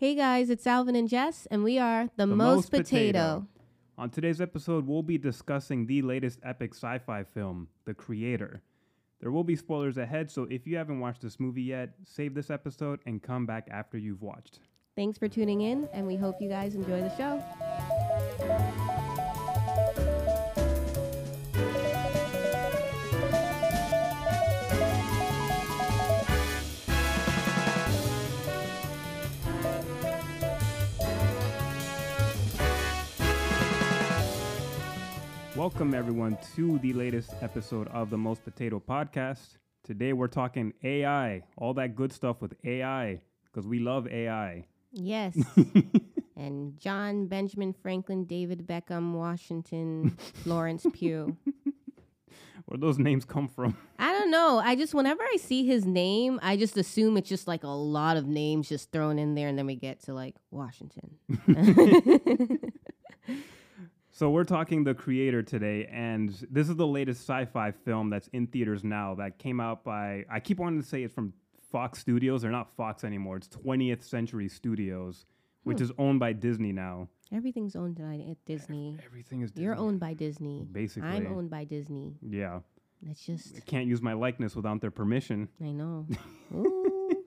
Hey guys, it's Alvin and Jess, and we are the, most, potato. On today's episode, we'll be discussing the latest epic sci fi film, The Creator. There will be spoilers ahead, so if you haven't watched this movie yet, save this episode and come back after you've watched. Thanks for tuning in, and we hope you guys enjoy the show. Welcome, everyone, to the latest episode of the Most Potato Podcast. Today, we're talking AI, all that good stuff with AI, because we love AI. Yes. and John Benjamin Franklin, David Beckham, Washington, Florence Pugh. Where those names come from? I don't know. I just, whenever I see his name, I just assume it's just like a lot of names just thrown in there, and then we get to like Washington. So we're talking the creator today, and this is the latest sci-fi film that's in theaters now. That came out by I keep wanting to say it's from Fox Studios. They're not Fox anymore. It's 20th Century Studios, which Hmm. is owned by Disney now. Everything's owned by at Disney. Everything is Disney. You're owned by Disney. basically. I'm owned by Disney. Yeah, That's just, I can't use my likeness without their permission. I know.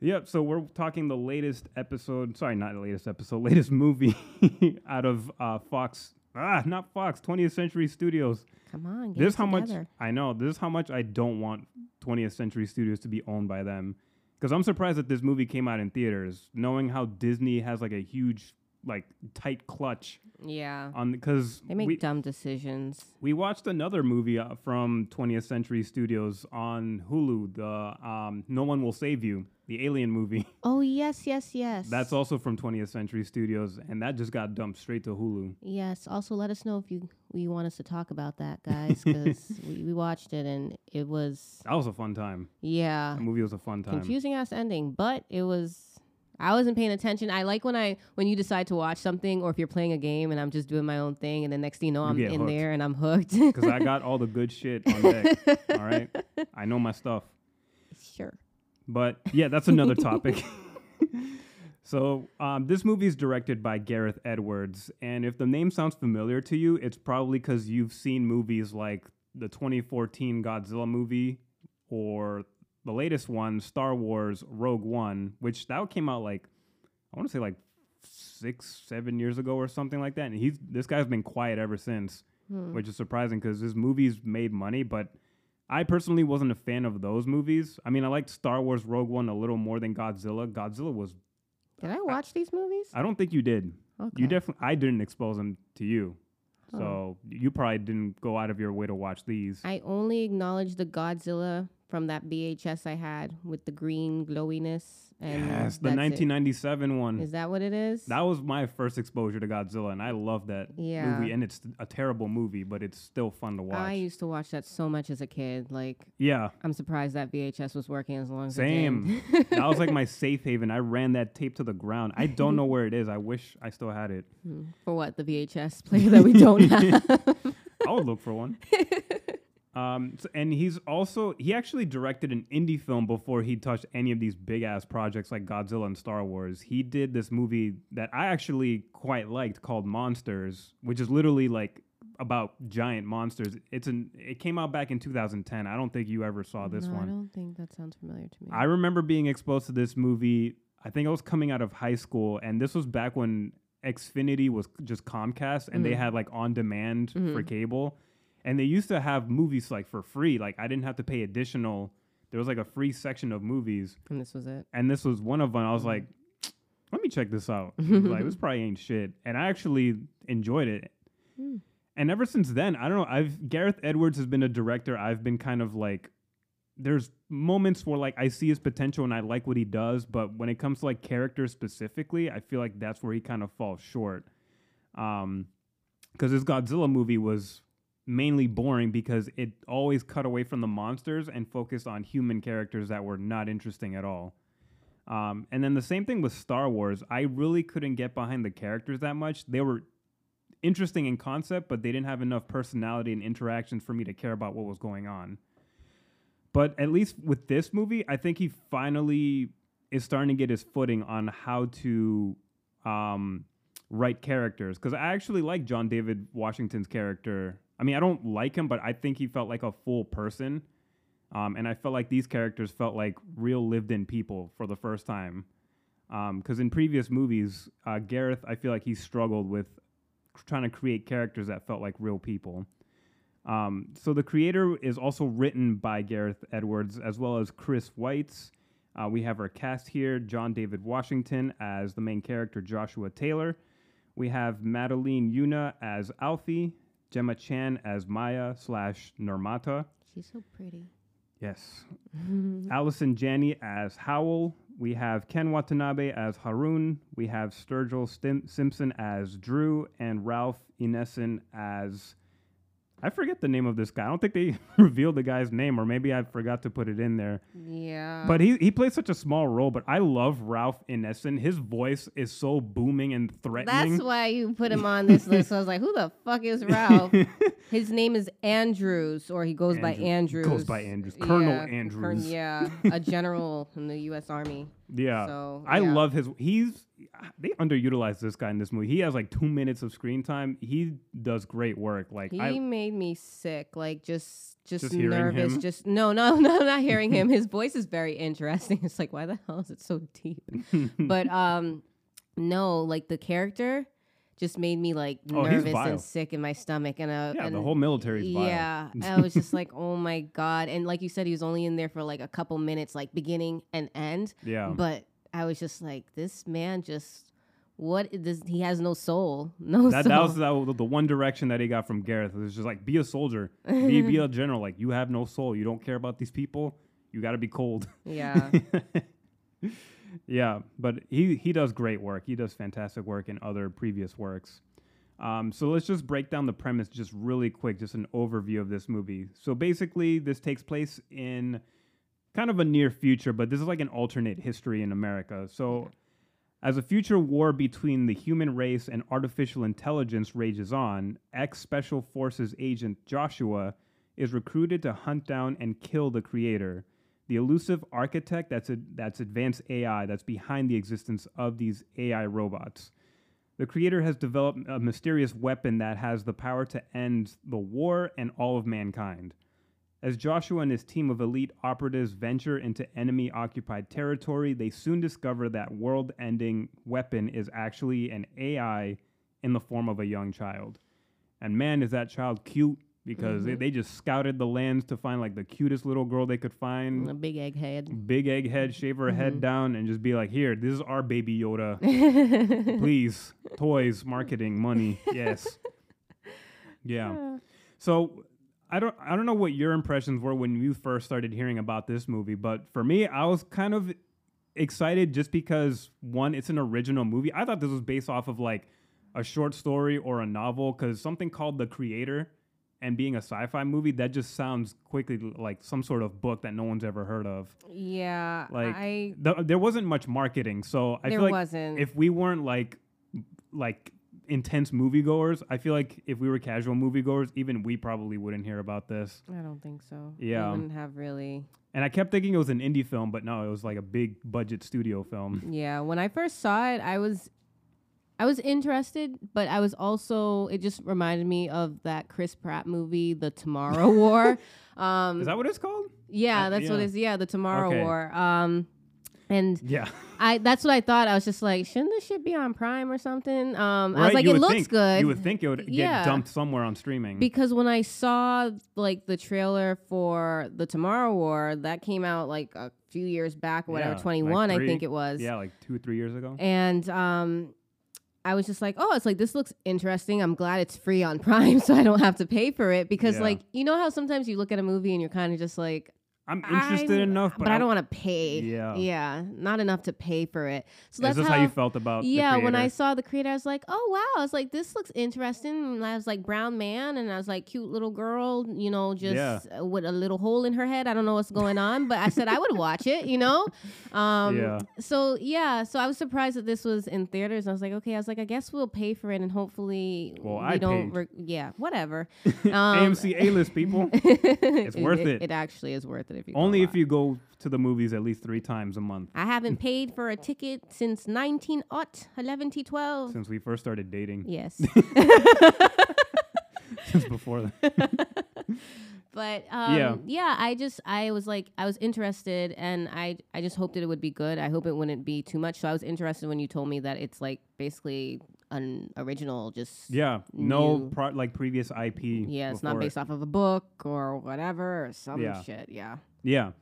Yep. So we're talking the latest episode. Sorry, not the latest episode. Latest movie out of uh, Fox. Ah, not Fox. 20th Century Studios. Come on, get this it how much. I know. This is how much I don't want 20th Century Studios to be owned by them. Because I'm surprised that this movie came out in theaters, knowing how Disney has like a huge, like tight clutch Yeah. on. Because They make we, dumb decisions. we watched another movie uh, from 20th Century Studios on Hulu, the um, No One Will Save You, the Alien movie. Oh yes, yes, yes. That's also from 20th Century Studios, and that just got dumped straight to Hulu. yes. Also, let us know if you you want us to talk about that, guys, because we, we watched it and it was That was a fun time. yeah That movie was a fun time. confusing ass ending, but it was. I wasn't paying attention. I like when I when you decide to watch something, or if you're playing a game and I'm just doing my own thing, and the next thing you know, You I'm in hooked. there and I'm hooked. Because I got all the good shit on deck. all right, I know my stuff. sure. But yeah, that's another topic. so um, this movie is directed by Gareth Edwards, and if the name sounds familiar to you, it's probably because you've seen movies like the 2014 Godzilla movie or the latest one, Star Wars Rogue One, which that came out like I want to say like six, seven years ago or something like that. And he's this guy's been quiet ever since, Hmm. which is surprising because his movies made money, but I personally wasn't a fan of those movies. I mean, I liked Star Wars Rogue One a little more than Godzilla. Godzilla was. Did I watch these movies? I don't think you did. Okay. You definitely. I didn't expose them to you, Oh. so you probably didn't go out of your way to watch these. I only acknowledge the Godzilla from that VHS I had with the green glowiness. And yes, the that's it. 1997 one. Is that what it is? That was my first exposure to Godzilla, and I love that Yeah. movie. And it's a terrible movie, but it's still fun to watch. I used to watch that so much as a kid. Like, yeah, I'm surprised that VHS was working as long as Same. it did. that was like my safe haven. I ran that tape to the ground. I don't know where it is. I wish I still had it. Hmm. For what? The VHS player that we don't have. I would look for one. Um, s- and he's also he actually directed an indie film before he touched any of these big ass projects like Godzilla and Star Wars. He did this movie that I actually quite liked called Monsters, which is literally like about giant monsters. It's an it came out back in 2010. I don't think you ever saw this no, I don't think that sounds familiar to me. I remember being exposed to this movie. I think I was coming out of high school, and this was back when Xfinity was just Comcast, and they Mhm. had like on demand for Mhm. cable, and they used to have movies like for free. Like I didn't have to pay additional. There was like a free section of movies, and this was it. and this was one of them. I was Mhm. like, let me check this out. like this probably ain't shit, and I actually enjoyed it. Hmm. And ever since then, I don't know. I've Gareth Edwards has been a director. I've been kind of like, there's moments where like I see his potential and I like what he does, but when it comes to like characters specifically, I feel like that's where he kind of falls short. Um, because his Godzilla movie was mainly boring because it always cut away from the monsters and focused on human characters that were not interesting at all. Um, and then the same thing with Star Wars. I really couldn't get behind the characters that much. They were interesting in concept, but they didn't have enough personality and interactions for me to care about what was going on. But at least with this movie, I think he finally is starting to get his footing on how to um, write characters. Because I actually like John David Washington's character. I mean, I don't like him, but I think he felt like a full person. Um, and I felt like these characters felt like real lived in people for the first time. Because in previous movies, uh, Gareth, I feel like he struggled with trying to create characters that felt like real people. Um, so the creator is also written by Gareth Edwards as well as Chris Weitz. Uh, we have our cast here: John David Washington as the main character Joshua Taylor. We have Madeleine Yuna as Alfie, Gemma Chan as Maya slash Nirmata. She's so pretty. Yes. Allison Janney as Howell. We have Ken Watanabe as Harun. We have Sturgill Stim- Simpson as Drew and Ralph Ineson as I forget the name of this guy. I don't think they revealed the guy's name, or maybe I forgot to put it in there. Yeah. But he he plays such a small role. But I love Ralph Ineson. His voice is so booming and threatening. That's why you put him on this list. I was like, who the fuck is Ralph? His name is Andrews, or he goes by Andrews. goes by Andrews. Colonel Yeah, Colonel- Andrews. yeah, a general in the U.S. Army. Yeah. So, I yeah. love his he's they underutilized this guy in this movie. He has like two minutes of screen time. He does great work. Like He I made me sick, like just just, Just nervous. Just no, no, no, not hearing him. His voice is very interesting. It's like, why the hell is it so deep? but um, no, like the character just made me like Oh, nervous and sick in my stomach, and uh, yeah, and the whole military. Yeah, I was just like, oh my god, and like you said, he was only in there for like a couple minutes, like beginning and end. Yeah. But I was just like, this man just what does he has no soul, no that, soul. that was that the one direction that he got from Gareth. It was just like be a soldier, be, be a general. Like you have no soul. You don't care about these people. You got to be cold. yeah. Yeah, but he he does great work. He does fantastic work in other previous works. Um, so let's just break down the premise just really quick, just an overview of this movie. So basically, this takes place in kind of a near future, but this is like an alternate history in America. So as a future war between the human race and artificial intelligence rages on, ex Special Forces agent Joshua is recruited to hunt down and kill the creator, the elusive architect that's, a, that's advanced AI that's behind the existence of these AI robots. The creator has developed a mysterious weapon that has the power to end the war and all of mankind. As Joshua and his team of elite operatives venture into enemy occupied territory, they soon discover that world ending weapon is actually an AI in the form of a young child. And man, is that child cute because they, mm-hmm. they just scouted the lands to find like the cutest little girl they could find. a big egg head. Big egg head, shave her head mm-hmm. down, and just be like, here, this is our baby Yoda. Please, toys, marketing, money. Yes. Yeah. So I don't I don't know what your impressions were when you first started hearing about this movie, but for me, I was kind of excited just because one, it's an original movie. I thought this was based off of like a short story or a novel because something called The Creator and being a sci-fi movie that just sounds quickly like some sort of book that no one's ever heard of. Yeah, Like I th- there wasn't much marketing, so I feel like wasn't. if we weren't like like intense moviegoers, I feel like if we were casual moviegoers, even we probably wouldn't hear about this. I don't think so. Yeah. they wouldn't have really. And I kept thinking it was an indie film, but no, it was like a big budget studio film. Yeah, when I first saw it, I was, I was interested, but I was also. It just reminded me of that Chris Pratt movie, The Tomorrow War. Um, Is that what it's called? yeah, uh, that's what it's. Yeah, The Tomorrow Okay. War. Um, and Yeah. I that's what I thought. I was just like, shouldn't this shit be on Prime or something? Um, I was Right, like, it looks think- good. You would think it would get dumped somewhere on streaming. because when I saw like the trailer for the Tomorrow War, that came out like a few years back or Yeah, whatever, like twenty one, I think it was. yeah, like two, three years ago. And um, I was just like, oh, it's like this looks interesting. I'm glad it's free on Prime, so I don't have to pay for it. Because Yeah. like you know how sometimes you look at a movie and you're kind of just like, I'm interested I'm- enough, but, I don't want to pay. Yeah. yeah, not enough to pay for it. So Is that's this how, you felt about? yeah, when I saw the creator, I was like, oh wow, I was like, this looks interesting. And I was like, brown man, and I was like, cute little girl, you know, just Yeah. with a little hole in her head. I don't know what's going on, but I said I would watch it, you know. Um, Yeah. So yeah, so I was surprised that this was in theaters. I was like, okay, I was like, I guess we'll pay for it, and hopefully Well, we I don't. Re- yeah, whatever. Um, AMC A list people. it's worth it. It actually is worth it. If you Only if you go to the movies at least three times a month I haven't paid for a ticket since 19 11 t 12. since we first started dating. Yes. since before that. But um, Yeah. yeah. I just I was like I was interested and I I just hoped that it would be good. I hope it wouldn't be too much. So I was interested when you told me that it's like basically an original just Yeah, no pro- like previous IP. yeah, it's not before it. based off of a book or whatever or some Yeah. shit. Yeah. Yeah,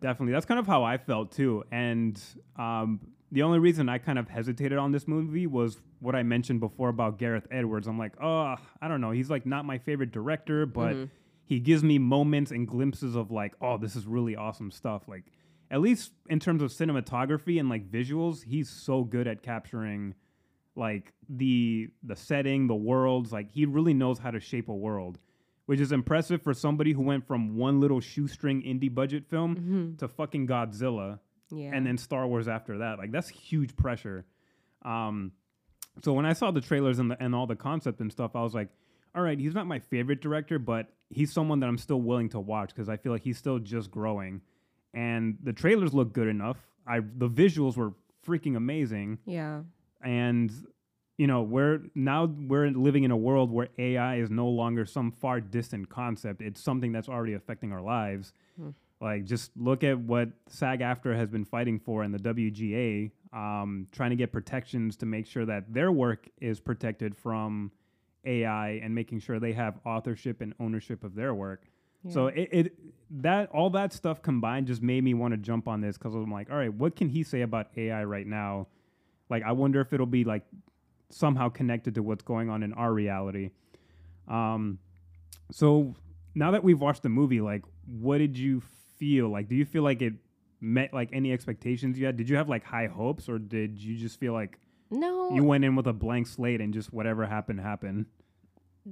definitely. That's kind of how I felt too. And um, the only reason I kind of hesitated on this movie was what I mentioned before about Gareth Edwards. I'm like, oh, I don't know. He's like not my favorite director, but Mm-hmm. he gives me moments and glimpses of like, oh, this is really awesome stuff. Like, at least in terms of cinematography and like visuals, he's so good at capturing like the the setting, the worlds. Like, he really knows how to shape a world which is impressive for somebody who went from one little shoestring indie budget film to fucking Godzilla Yeah. and then Star Wars after that. Like that's huge pressure. Um, so when I saw the trailers and the, and all the concept and stuff, I was like, all right, he's not my favorite director, but he's someone that I'm still willing to watch because I feel like he's still just growing. And the trailers look good enough. I the visuals were freaking amazing yeah. and you know we're now we're living in a world where AI is no longer some far distant concept. It's something that's already affecting our lives. Like just look at what SAG-AFTRA has been fighting for in the WGA, um, trying to get protections to make sure that their work is protected from AI and making sure they have authorship and ownership of their work. So it, it that all that stuff combined just made me want to jump on this because I'm like, all right, what can he say about AI right now? Like, I wonder if it'll be like somehow connected to what's going on in our reality. Um, so now that we've watched the movie, like, what did you feel? Like, do you feel like it met like any expectations you had? Did you have like high hopes, or did you just feel like No. you went in with a blank slate and just whatever happened happened?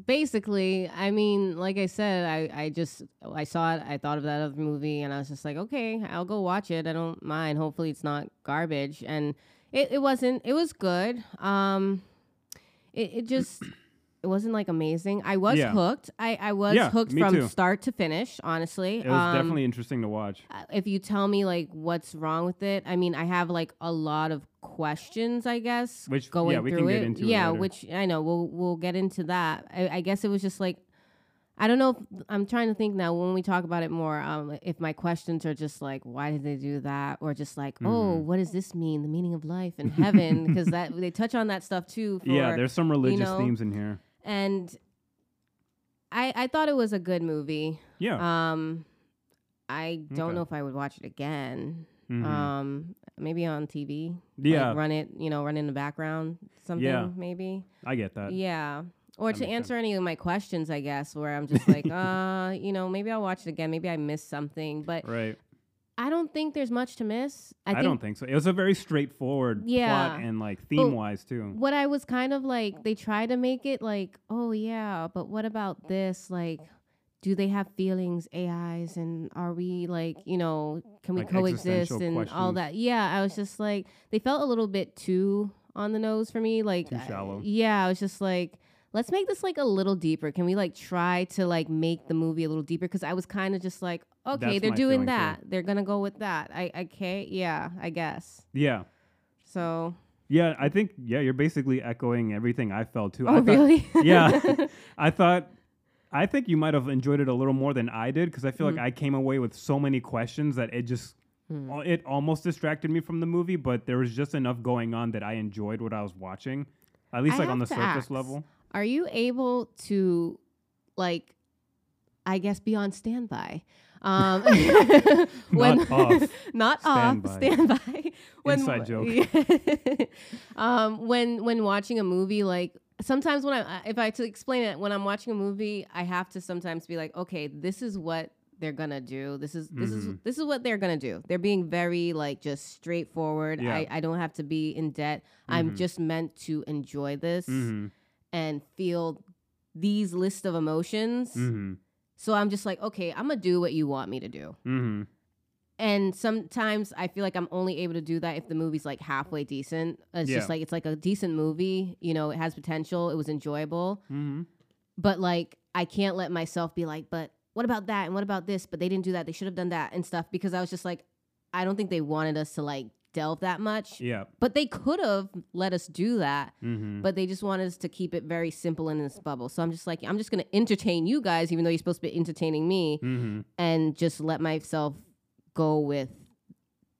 basically i mean like i said i i just i saw it i thought of that other movie and i was just like okay i'll go watch it i don't mind hopefully it's not garbage and it, it wasn't it was good um it, it just it wasn't like amazing i was Yeah. hooked i i was Yeah, hooked me from too. start to finish honestly It was Um, definitely interesting to watch. uh, if you tell me like what's wrong with it, I mean, I have like a lot of questions, I guess, Which- going yeah, we through can it. get into it yeah, later. which I know we'll we'll get into that. I, I guess it was just like I don't know. If, I'm trying to think now when we talk about it more. Um, if my questions are just like, why did they do that, or just like, oh, Mm-hmm. what does this mean? The meaning of life and heaven, because that they touch on that stuff too. For, yeah, there's some religious know, themes in here. and I I thought it was a good movie. Yeah. Um, I don't Okay. know if I would watch it again. Mhm. Um, maybe on TV. Yeah. like run it. You know, run in the background. Something. Yeah. Maybe. I get that. yeah. Or to answer any of my questions, I guess, where I'm just like, uh, you know, maybe I'll watch it again. Maybe I missed something, but Right. I don't think there's much to miss. I, I, think don't think so. It was a very straightforward Yeah. plot and like theme wise too. what I was kind of like, they try to make it like, oh yeah, but what about this? Like, do they have feelings, AIs, and are we like, you know, can we Like coexist and all that? Yeah, I was just like, they felt a little bit too on the nose for me. Like, Too I- yeah, I was just like. Let's make this like a little deeper. Can we like try to like make the movie a little deeper? Because I was kind of just like, okay, That's they're my doing feeling, too. that. They're gonna go with that. I okay, yeah, I guess. Yeah. So, Yeah, I think yeah, you're basically echoing everything I felt too. oh I thought, really? Yeah. I thought I think you might have enjoyed it a little more than I did because I feel like I came away with so many questions that it just Hmm. al- it almost distracted me from the movie, but there was just enough going on that I enjoyed what I was watching. At least I like on the have to surface ask, level. Are you able to, like, I guess, be on standby? Um, Not off. not Standby. off, standby. when, Inside joke. um, when when watching a movie, like sometimes when I if I to explain it, when I'm watching a movie, I have to sometimes be like, okay, this is what they're gonna do. This is this is Mhm. this is what they're gonna do. They're being very like just straightforward. Yeah. I, I don't have to be in debt. I'm Mhm. just meant to enjoy this Mm-hmm. And feel these list of emotions. Mm-hmm. So I'm just like, okay, I'm gonna do what you want me to do. Mm-hmm. And sometimes I feel like I'm only able to do that if the movie's like halfway decent. It's just like it's like a decent movie, you know, it has potential, it was enjoyable, Mm-hmm. but like I can't let myself be like, but what about that and what about this? But they didn't do that. They should have done that and stuff because I was just like, I don't think they wanted us to like delve that much. Yeah. But they could have let us do that. Mm-hmm. But they just wanted us to keep it very simple in this bubble. So I'm just like, I'm just gonna entertain you guys, even though you're supposed to be entertaining me, Mm-hmm. and just let myself go with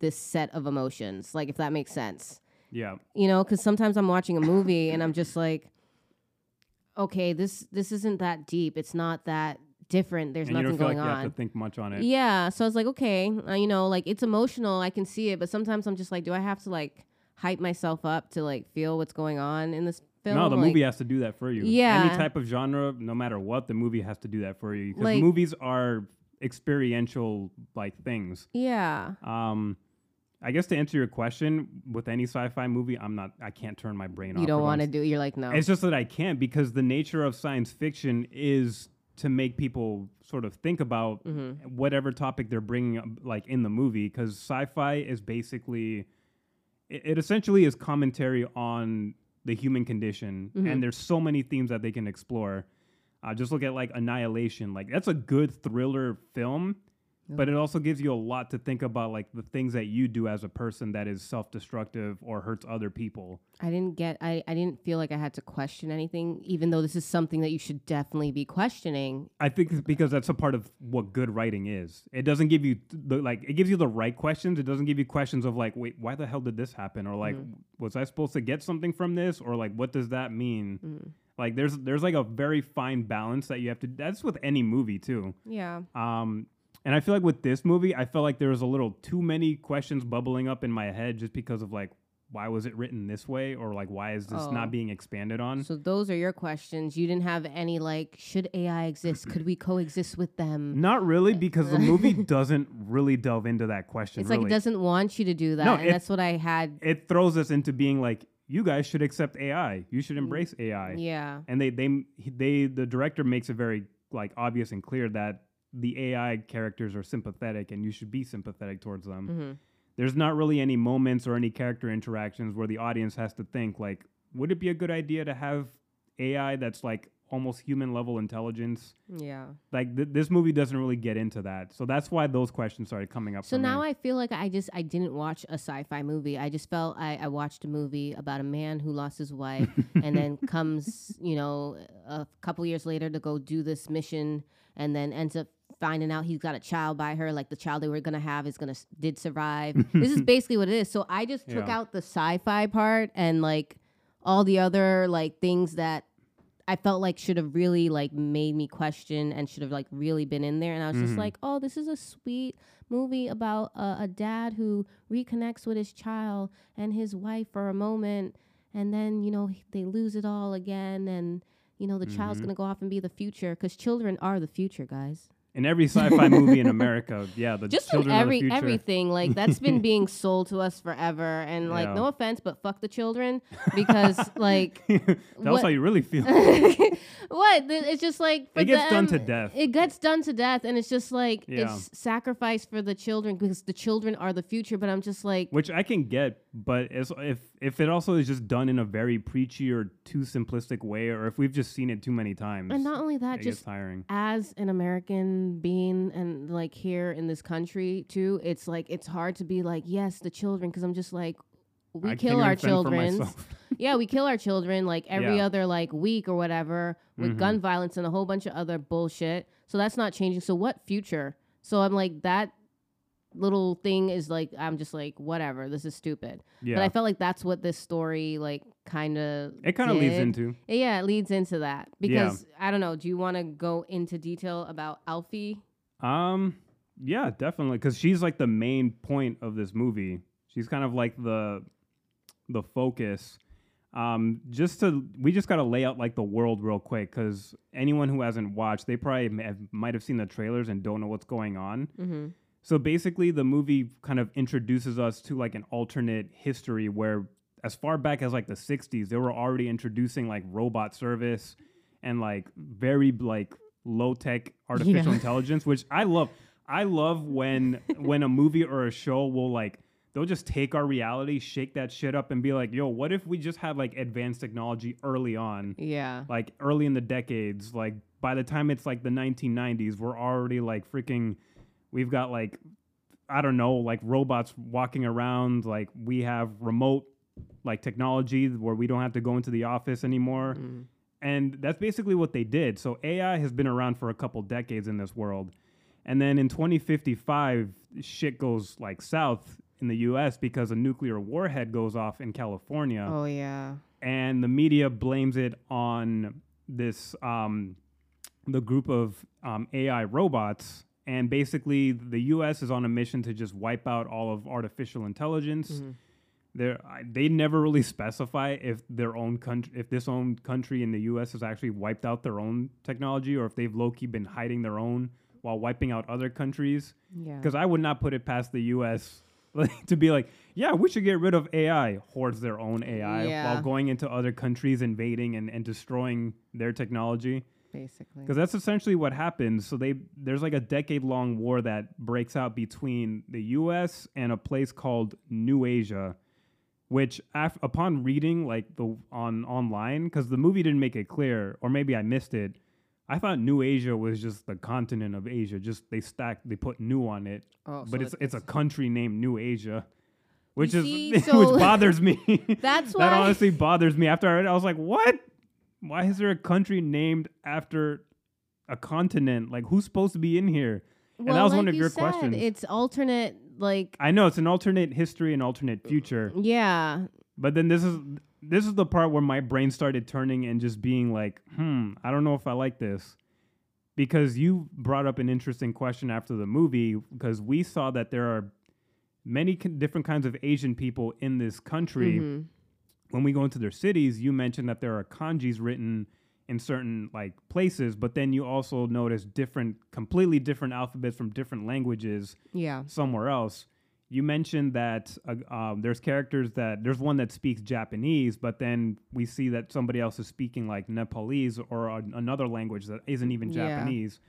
this set of emotions. Like if that makes sense Yeah. you know because sometimes i'm watching a movie and i'm just like okay this this isn't that deep it's not that different there's and you nothing don't feel like going you have to think much on it. yeah so i was like okay uh, you know like it's emotional i can see it but sometimes i'm just like do i have to like hype myself up to like feel what's going on in this film No, the Like, movie has to do that for you. Yeah. Any type of genre, no matter what, the movie has to do that for you. Because Like- movies are experiential like things. yeah Um, I guess to answer your question, with any sci-fi movie, I'm not. I can't turn my brain off. you don't want to do you're like no It's just that I can't because the nature of science fiction is to make people sort of think about Mhm. whatever topic they're bringing up, like in the movie. Because sci-fi is basically, it, it essentially is commentary on the human condition, Mhm. and there's so many themes that they can explore. Uh, just look at like Annihilation. Like that's a good thriller film, but it also gives you a lot to think about, like the things that you do as a person that is self-destructive or hurts other people. i didn't get I, I didn't feel like i had to question anything even though this is something that you should definitely be questioning I think it's because that's a part of what good writing is. It doesn't give you the like it gives you the right questions. It doesn't give you questions of like, wait, why the hell did this happen? Or like, was I supposed to get something from this? Or like, what does that mean? Mm-hmm. Like, there's there's like a very fine balance that you have to. That's with any movie too. yeah Um, and I feel like with this movie, I felt like there was a little too many questions bubbling up in my head just because of like, why was it written this way? Or like, why is this Oh. not being expanded on? So those are your questions. You didn't have any like, should AI exist? Could we coexist with them? Not really, eh, because the eh. movie doesn't really delve into that question. It's really. like it doesn't want you to do that, No, and it- that's what I had. it throws us into being like, you guys should accept AI. You should embrace AI. Yeah, And they they they the director makes it very like obvious and clear that the AI characters are sympathetic and you should be sympathetic towards them. hmm There's not really any moments or any character interactions where the audience has to think like, would it be a good idea to have AI that's like almost human level intelligence? yeah. Like th- this movie doesn't really get into that. So that's why those questions started coming up. So now me. I feel like I just I didn't watch a sci-fi movie. I just felt I, I watched a movie about a man who lost his wife and then comes, you know, a couple years later to go do this mission and then ends up finding out he's got a child by her like the child they were to have is to did survive. this is basically what it is. So I just took Yeah. out the sci-fi part and like all the other like things that I felt like should have really like made me question and should have like really been in there. And I was just Mhm. like, oh, this is a sweet movie about uh, a dad who reconnects with his child and his wife for a moment, and then you know they lose it all again, and you know the child's Mhm. gonna go off and be the future because children are the future, guys. In every sci-fi movie in America, yeah, the Just in children are the every future. everything like that's been being sold to us forever, and like Yeah. no offense, but fuck the children because like us what- how you really feel. what? It's just like for It gets done to death. It gets done to death, and it's just like Yeah. it's sacrifice for the children because the children are the future. But I'm just like, Which I can get, but as, if if it also is just done in a very preachy or too simplistic way, or if we've just seen it too many times, and not only that, just tiring. as an American being and like here in this country too, it's like it's hard to be like yes, the children, because I'm just like we I kill our children. yeah, we kill our children like every Yeah. other like week or whatever with Mhm. gun violence and a whole bunch of other bullshit. So that's not changing. So what future? So I'm like that little thing is like I'm just like whatever. This is stupid. yeah, But I felt like that's what this story like kind of it kind of leads into. Yeah, it leads into that because I don't know. Do you want to go into detail about Alfie? Um, yeah, definitely, because she's like the main point of this movie. She's kind of like the the focus. Um, just to we just gotta lay out like the world real quick, because anyone who hasn't watched, they probably have, might have seen the trailers and don't know what's going on. Mm-hmm. So basically, the movie kind of introduces us to like an alternate history where, as far back as like the '60s, they were already introducing like robot service and like very like low tech artificial Yeah. intelligence, which I love. I love when when a movie or a show will like they'll just take our reality, shake that shit up, and be like, "Yo, what if we just had like advanced technology early on?" Yeah. like early in the decades, like by the time it's like the 1990s, we're already like freaking. We've got like I don't know, like robots walking around. Like we have remote like technology where we don't have to go into the office anymore. Mm. And that's basically what they did. So AI has been around for a couple decades in this world. And then in 2055, shit goes like south in the US because a nuclear warhead goes off in California. Oh yeah. And the media blames it on this, um, the group of um, AI robots. And basically, the US is on a mission to just wipe out all of artificial intelligence. Mhm. They're, they never really specify if their own country, if this own country in the U.S. has actually wiped out their own technology, or if they've low key been hiding their own while wiping out other countries. Yeah. Because I would not put it past the U.S. like, to be like, yeah, we should get rid of AI. Hoards their own AI Yeah. while going into other countries, invading and, and destroying their technology. Basically. Because that's essentially what happens. So they there's like a decade long war that breaks out between the U.S. and a place called New Asia, which af- upon reading like the on online because the movie didn't make it clear, or maybe I missed it. I thought New Asia was just the continent of Asia. Just they stacked, they put new on it, Oh, but so it's it's a country named New Asia, which You is see, so- which bothers me. That's that honestly bothers me. After I read it, I was like, what? Why is there a country named after a continent? Like, who's supposed to be in here? and that Well, was one of you your said, questions. It's alternate, like I know it's an alternate history and alternate future, yeah, but then this is this is the part where my brain started turning and just being like, hmm, I don't know if I like this. Because you brought up an interesting question after the movie, because we saw that there are many different kinds of Asian people in this country mhm. When we go into their cities, you mentioned that there are kanjis written in certain like places, but then you also notice different, completely different alphabets from different languages yeah, somewhere else. You mentioned that uh, um, there's characters that there's one that speaks Japanese, but then we see that somebody else is speaking like Nepalese or a, another language that isn't even Yeah. Japanese.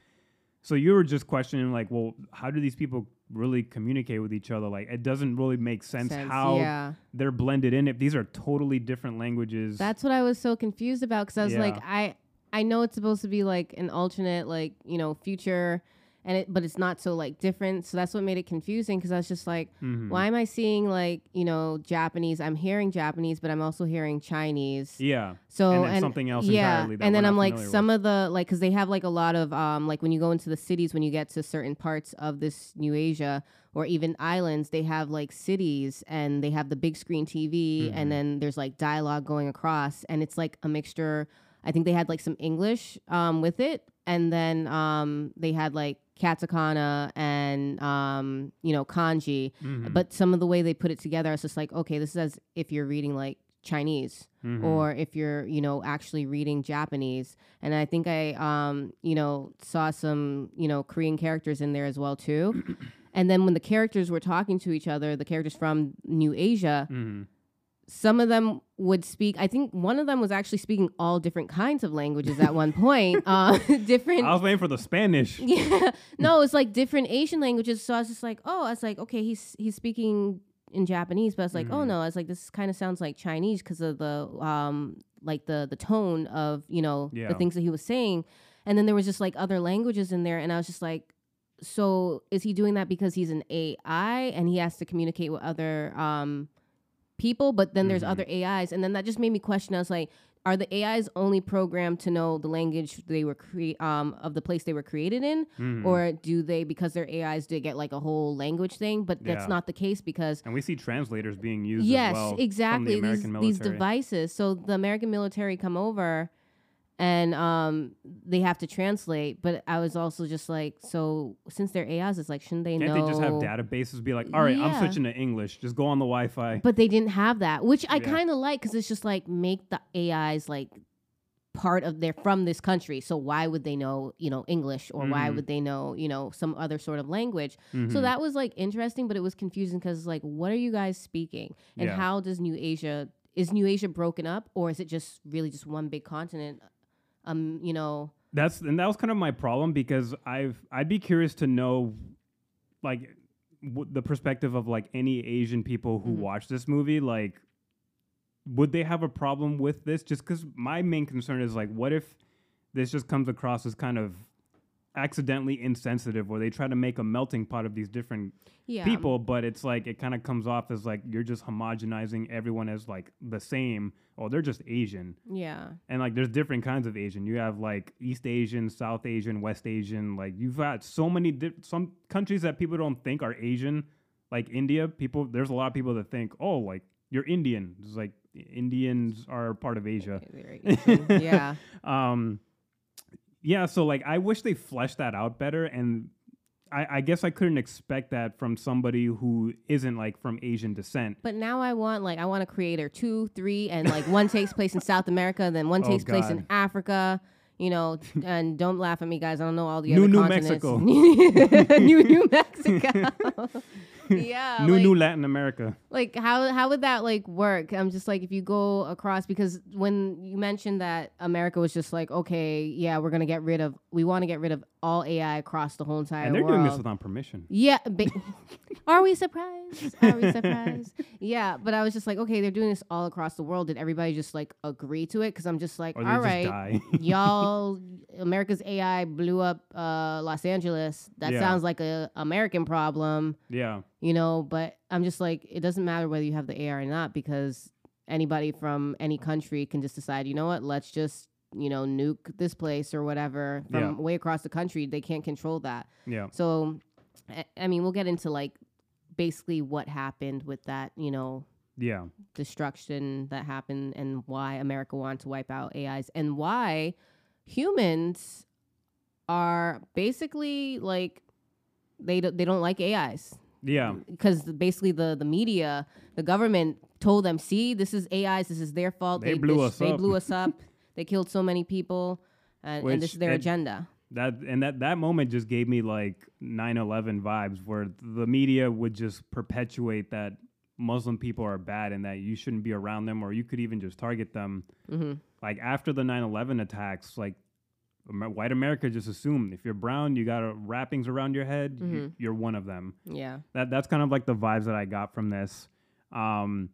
So you were just questioning like, well, how do these people really communicate with each other? Like, it doesn't really make sense, Sense, how yeah. they're blended in. If these are totally different languages, That's what I was so confused about because I was like, I I know it's supposed to be like an alternate, like you know, future, and it, but it's not so like different. So that's what made it confusing because I was just like, Mhm. why am I seeing like you know Japanese? I'm hearing Japanese, but I'm also hearing Chinese. yeah, So And then something else yeah, and then I'm like some of the like because they have like a lot of um like when you go into the cities when you get to certain parts of this New Asia or even islands they have like cities and they have the big screen TV Mhm. and then there's like dialogue going across and it's like a mixture. I think they had like some English um with it and then um they had like katakana and um you know kanji Mhm. but some of the way they put it together, it's just like, okay, this is as if you're reading like Chinese Mhm. or if you're, you know, actually reading Japanese. And I think I, um, you know, saw some, you know, Korean characters in there as well too. and then when the characters were talking to each other, the characters from New Asia, Mhm. Some of them would speak. I think one of them was actually speaking all different kinds of languages at one point. Uh, different. I was waiting for the Spanish. Yeah. No, it's like different Asian languages. So I was just like, oh, I was like, okay, he's he's speaking in Japanese, but I was like, oh Mhm. no, I was like, this kind of sounds like Chinese because of the um like the the tone of you know Yeah. the things that he was saying, and then there was just like other languages in there, and I was just like. So is he doing that because he's an AI and he has to communicate with other um, people? But then there's Mhm. other AIs, and then that just made me question. I was like, are the AIs only programmed to know the language they were cre- um, of the place they were created in, Mhm. or do they because they're AIs do they get like a whole language thing? But that's Yeah. not the case because and we see translators being used yes, as well exactly these these devices. So the American military come over. And um, they have to translate, but I was also just like, so since they're AIs, it's like, shouldn't they Can't know? they just have databases be like, all right, I'm Yeah. switching to English. Just go on the Wi-Fi. But they didn't have that, which I Yeah. kind of like because it's just like make the AIs like part of their from this country. So why would they know, you know, English or why Mhm. would they know, you know, some other sort of language? So Mhm. that was like interesting, but it was confusing because like, what are you guys speaking, and Yeah. how does New Asia is New Asia broken up, or is it just really just one big continent? Um, you know, That's and that was kind of my problem because I've I'd be curious to know, like, w- the perspective of like any Asian people who Mhm. watch this movie. Like, would they have a problem with this? Just because my main concern is like, what if this just comes across as kind of accidentally insensitive where they try to make a melting pot of these different yeah. people but it's like it kind of comes off as like you're just homogenizing everyone as like the same oh they're just asian Yeah. and like there's different kinds of asian you have like east asian south asian west asian like you've got so many di- some countries that people don't think are asian like india people there's a lot of people that think oh like you're indian it's like indians are part of asia yeah. um yeah so like i wish they fleshed that out better and I, I guess i couldn't expect that from somebody who isn't like from asian descent But now I want like I want a creator two, three, and like one takes place in South America, then one Oh, takes place in Africa. You know, and don't laugh at me, guys. I don't know all the New- other New continents. Mexico. New New Mexico. yeah. new like, new latin america like how how would that like work i'm just like if you go across because when you mentioned that america was just like okay yeah we're gonna get rid of we want to get rid of all ai across the whole entire and they're world doing this without permission yeah ba- are we surprised? Are we surprised? Yeah but i was just like okay they're doing this all across the world. Did everybody just like agree to it? Because i'm just like or they all just right die. y'all america's ai blew up uh los angeles. That Yeah. sounds like a american problem. Yeah. You know but i'm just like it doesn't matter whether you have the ai or not because anybody from any country can just decide you know what let's just you know nuke this place or whatever from Yeah. way across the country. They can't control that. Yeah. So I- i mean we'll get into like basically what happened with that you know yeah destruction that happened and why america wanted to wipe out ais and why humans are basically like they, do, they don't like ais yeah because basically the the media, the government told them, "See, this is AIs. This is their fault. They blew this- us They up." blew us up. they killed so many people, and, and this is their agenda." That and that that moment just gave me like 9-11 vibes where the media would just perpetuate that muslim people are bad and that you shouldn't be around them or you could even just target them hmm like after the 9-11 attacks like white america just assumed if you're brown you got uh, wrappings around your head you, Mhm. you're one of them Yeah. that that's kind of like the vibes that I got from this. Um,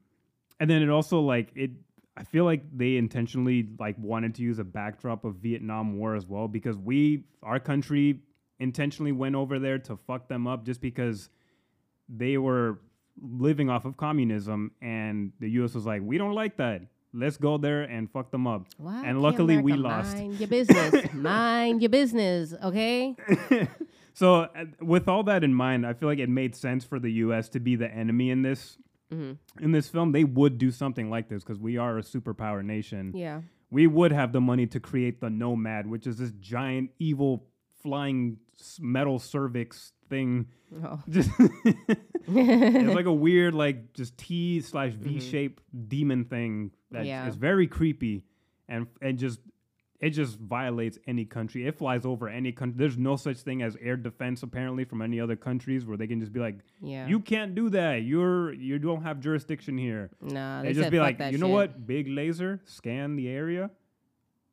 and then it also like it. I feel like they intentionally like wanted to use a backdrop of Vietnam War as well because we, our country, intentionally went over there to fuck them up just because they were living off of communism and the U.S. was like, we don't like that. Let's go there and fuck them up. And luckily we lost. Mind your business. mind your business. Okay. So uh, with all that in mind, I feel like it made sense for the U.S. to be the enemy in this hmm in this film, they would do something like this because we are a superpower nation. Yeah. We would have the money to create the Nomad, which is this giant, evil, flying metal cervix thing. Oh. Just it's like a weird, like just T slash V Mhm. shape demon thing that is Yeah. very creepy, and and just it just violates any country. It flies over any country. There's no such thing as air defense apparently from any other countries where they can just be like, yeah. you can't do that. You're you don't have jurisdiction here. nah. They, They, just be like, you know shit." what? Big laser, scan the area.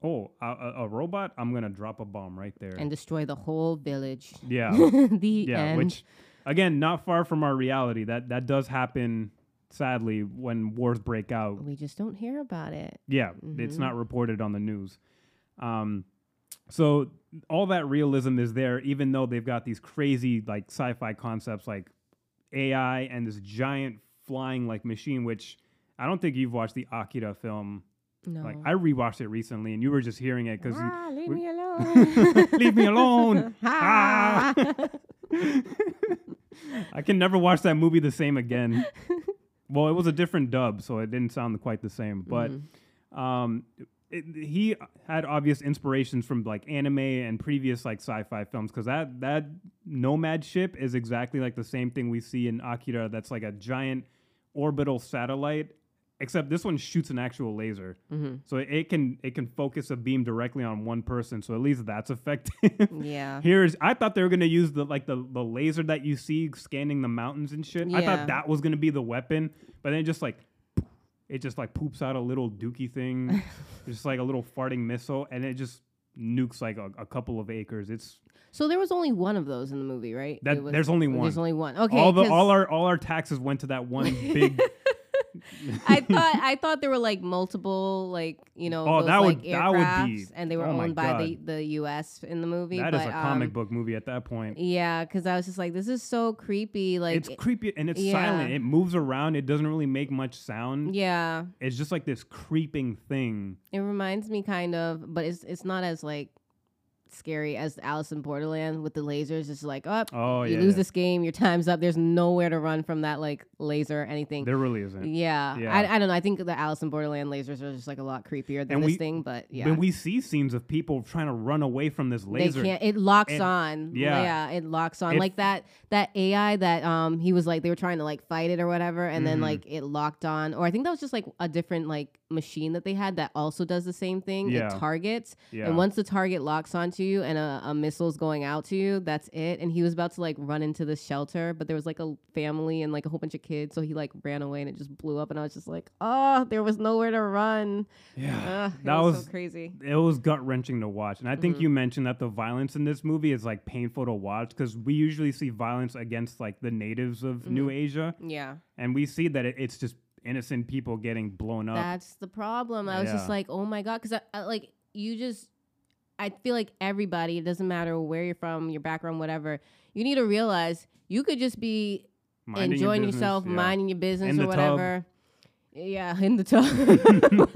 Oh, a, a, robot. I'm gonna drop a bomb right there. And destroy the whole village. yeah, the yeah. end. Which, again, not far from our reality. That that does happen. Sadly, when wars break out, we just don't hear about it. yeah, it's Mhm. not reported on the news. Um, so all that realism is there, even though they've got these crazy like sci-fi concepts like AI and this giant flying like machine. Which I don't think you've watched the Akira film. No. Like I rewatched it recently, and you were just hearing it because ah, leave we- me alone. leave me alone. Ah. I can never watch that movie the same again. well, it was a different dub, so it didn't sound quite the same. But Mhm. um, it, he had obvious inspirations from like anime and previous like sci-fi films because that that nomad ship is exactly like the same thing we see in Akira. That's like a giant orbital satellite, except this one shoots an actual laser, Mhm. so it, it can it can focus a beam directly on one person. So at least that's effective. yeah. Here's I thought they were gonna use the like the, the laser that you see scanning the mountains and shit. I thought that was gonna be the weapon, but then just like it just like poops out a little dookie thing, just like a little farting missile, and it just nukes like a, a couple of acres. It's So there was only one of those in the movie, right? that was- there's only one. There's only one. Okay. all the all our all our taxes went to that one big I thought I thought there were like multiple like you know Oh, those, that would- like, that would be- and they were oh owned by the the U.S. in the movie. That is but, a comic um, book movie at that point. Yeah, because I was just like, this is so creepy. Like, it's creepy and it's yeah. silent. It moves around. It doesn't really make much sound. yeah, It's just like this creeping thing. it reminds me kind of, but it's it's not as like scary as Alice in Borderland with the lasers. It's like, oh, Oh you yeah, lose yeah. this game, your time's up. There's nowhere to run from that like laser or anything. There really isn't. yeah, Yeah. I, I don't know. I think the Alice in Borderland lasers are just like a lot creepier than And this we- thing, but yeah. When we see scenes of people trying to run away from this laser, They can't. It locks And- on. yeah. yeah, it locks on. It- like that that AI that um he was like they were trying to like fight it or whatever, and then Mhm. like it locked on. Or I think that was just like a different like machine that they had that also does the same thing. Yeah. It targets, yeah, and once the target locks onto you and a, a missile's going out to you, that's it. And he was about to like run into the shelter, but there was like a family and like a whole bunch of kids, so he like ran away and it just blew up. And I was just like, oh, there was nowhere to run. yeah. Ugh, that was, was so crazy. it was gut wrenching to watch. And I think Mhm. you mentioned that the violence in this movie is like painful to watch because we usually see violence against like the natives of New Mhm. Asia, Yeah. and we see that it, it's just innocent people getting blown up. That's the problem. I was just like, oh my god, because I, I like you just. I feel like everybody. It doesn't matter where you're from, your background, whatever. You need to realize you could just be Minding your enjoying business, yourself, yeah. minding your business In or tub. whatever. Yeah, in the tub.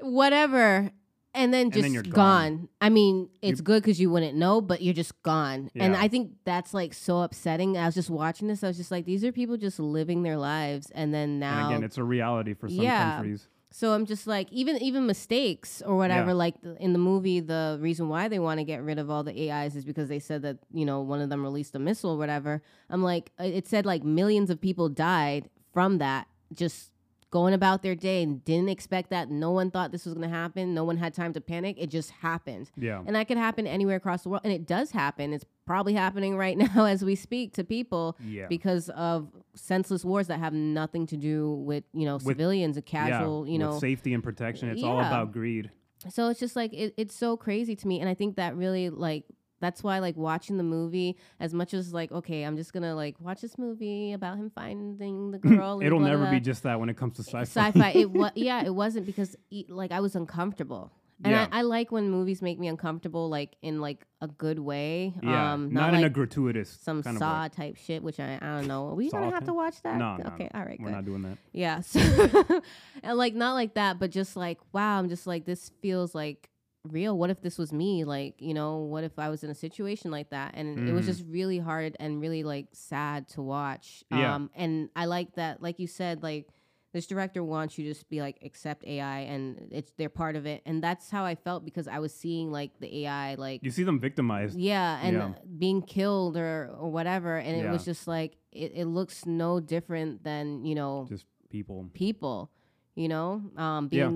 whatever. And then And then just gone. gone. I mean, it's You- good because you wouldn't know, but you're just gone. And I think that's like so upsetting. I was just watching this. I was just like, these are people just living their lives, and then now And again, it's a reality for some Yeah. countries. so I'm just like, even even mistakes or whatever. Yeah. Like the, in the movie, the reason why they want to get rid of all the AIs is because they said that you know one of them released a missile or whatever. I'm like, uh, it said like millions of people died from that, just going about their day and didn't expect that. No one thought this was gonna happen. No one had time to panic. It just happened, Yeah. and that could happen anywhere across the world, and it does happen. It's probably happening right now as we speak to people Yeah. because of senseless wars that have nothing to do with you know With- civilians and casual yeah, you know safety and protection. It's all about greed. so it's just like it, it's so crazy to me and i think that really like that's why like watching the movie as much as like okay i'm just gonna like watch this movie about him finding the girl It'll blah, never blah, be just that when it comes to sci-fi. sci-fi it was yeah it wasn't because like i was uncomfortable and Yeah. I, I like when movies make me uncomfortable like in like a good way yeah, um not, not, in a gratuitous some kind of saw type shit which i, I don't know are we gonna Saw have to watch that No, no, okay no. all right We're good not doing that. yeah. So, and like not like that, but just like wow, I'm just like this feels like real. What if this was me? Like, you know, what if I was in a situation like that? And it was Mhm. just really hard and really like sad to watch. Yeah. Um and I like that like you said like this director wants you to just be like accept AI and it's they're part of it. And that's how I felt because I was seeing like the AI like You see them victimized. yeah, and Yeah. being killed or, or whatever. And it was just like it, it looks no different than, you know, Just people. people, you know, um, Yeah.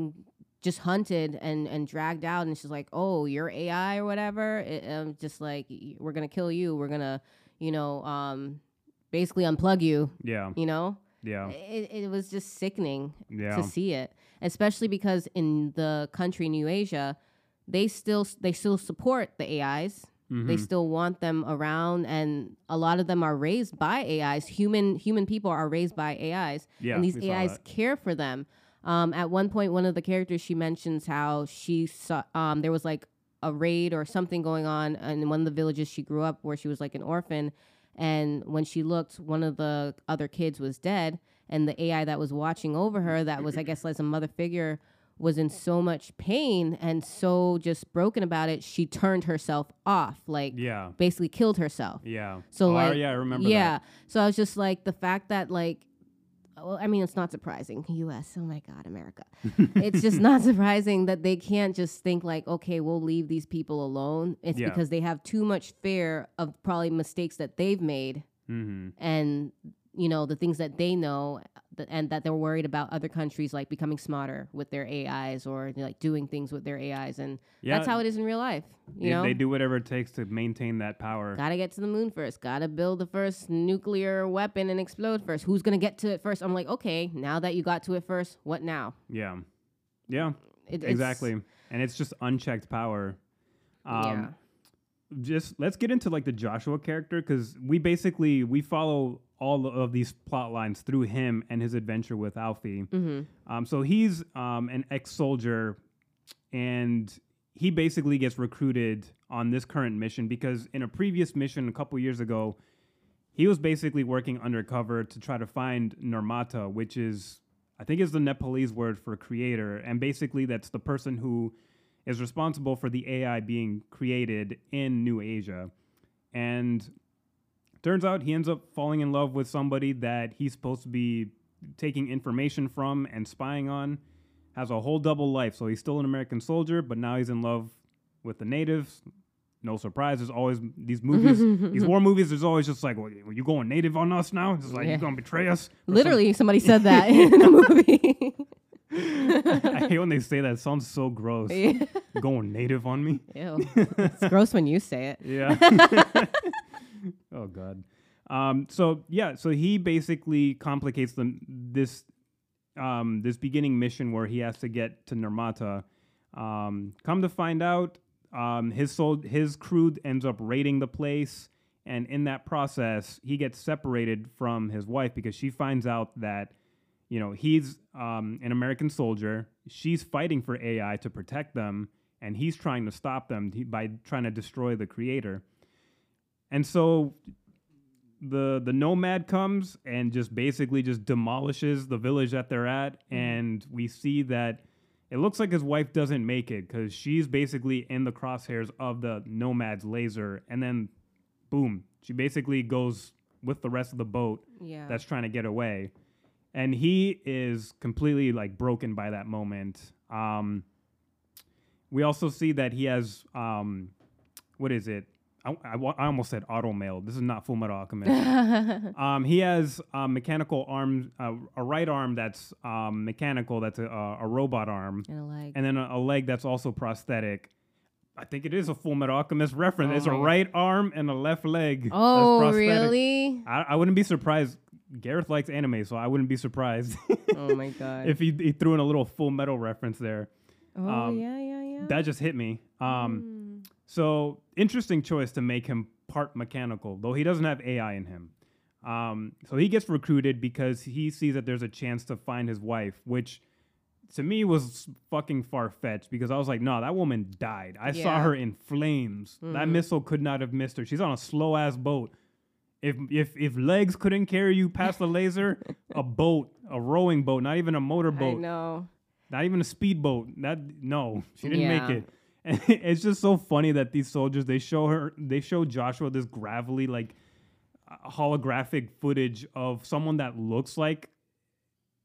Just hunted and, and dragged out. And she's like, oh, you're AI or whatever. It, um, just like, we're to kill you. We're to, you know, um, basically unplug you, Yeah. you know? Yeah. It, it was just sickening Yeah. to see it, especially because in the country New Asia, they still they still support the AIs. They Mhm. still want them around, and a lot of them are raised by AIs. Human human people are raised by AIs, Yeah, and these AIs care for them. Um, at one point, one of the characters she mentions how she saw um, there was like a raid or something going on in one of the villages she grew up where she was like an orphan, and when she looked, one of the other kids was dead, and the AI that was watching over her, that was I guess like a mother figure, was in so much pain and so just broken about it, she turned herself off, like Yeah. basically killed herself. Yeah. So oh, like yeah, I remember yeah. that. So I was just like the fact that like well, I mean it's not surprising. US, oh my god, America. it's just not surprising that they can't just think like, okay, we'll leave these people alone. It's Yeah. because they have too much fear of probably mistakes that they've made Mm-hmm. and you know the things that they know th- and that they're worried about other countries like becoming smarter with their AIs or like doing things with their AIs and Yeah. that's how it is in real life. You they, know, they do whatever it takes to maintain that power. Gotta get to the moon first. Gotta build the first nuclear weapon and explode first. Who's gonna get to it first? I'm like, okay, now that you got to it first, what now? Yeah. Yeah. It- exactly. And it's just unchecked power. Um, yeah. just let's get into like the Joshua character because we basically we follow all of these plot lines through him and his adventure with Alfie. Mm-hmm. Um, so he's um, an ex-soldier, and he basically gets recruited on this current mission because in a previous mission a couple years ago, he was basically working undercover to try to find Nirmata, which is I think is the Nepalese word for creator, and basically that's the person who is responsible for the AI being created in New Asia. And turns out he ends up falling in love with somebody that he's supposed to be taking information from and spying on. Has a whole double life. So he's still an American soldier, but now he's in love with the natives. No surprise. There's always these movies, these war movies. There's always just like, well, you going native on us now? It's like Yeah. you gonna betray us? Literally, somebody said that in the movie. some- I hate when they say that. It sounds so gross. Yeah. going native on me. Ew. It's gross when you say it. Yeah. Oh God. Um, so yeah, so he basically complicates the this um, this beginning mission where he has to get to Nirmata. Um, come to find out, um, his soul, his crew ends up raiding the place, and in that process, he gets separated from his wife because she finds out that you know he's um, an American soldier. She's fighting for AI to protect them, and he's trying to stop them by trying to destroy the creator. And so the the nomad comes and just basically just demolishes the village that they're at and we see that it looks like his wife doesn't make it cuz she's basically in the crosshairs of the nomad's laser and then boom she basically goes with the rest of the boat Yeah. that's trying to get away. And he is completely like broken by that moment. Um, we also see that he has um, what is it? I, I, I almost said auto mail. This is not Fullmetal Alchemist. um, he has a mechanical arm, uh, a right arm that's um, mechanical, that's a, a robot arm, and like, and then a, a leg that's also prosthetic. I think it is a Fullmetal Alchemist reference. Oh it's a right arm and a left leg. that's oh, prosthetic. really? I, I wouldn't be surprised. Gareth likes anime, so I wouldn't be surprised Oh my god. if he, he threw in a little Fullmetal reference there. oh um, yeah, yeah, yeah. That just hit me. Um, Mm. So interesting choice to make him part mechanical, though he doesn't have AI in him. Um, so he gets recruited because he sees that there's a chance to find his wife, which to me was fucking far fetched because I was like, no, that woman died. I saw her in flames. That Mhm. missile could not have missed her. She's on a slow ass boat. If if if legs couldn't carry you past the laser, a boat, a rowing boat, not even a motorboat, know. not even a speedboat. That no, she didn't Yeah. make it. And it's just so funny that these soldiers they show her they show Joshua this gravelly like holographic footage of someone that looks like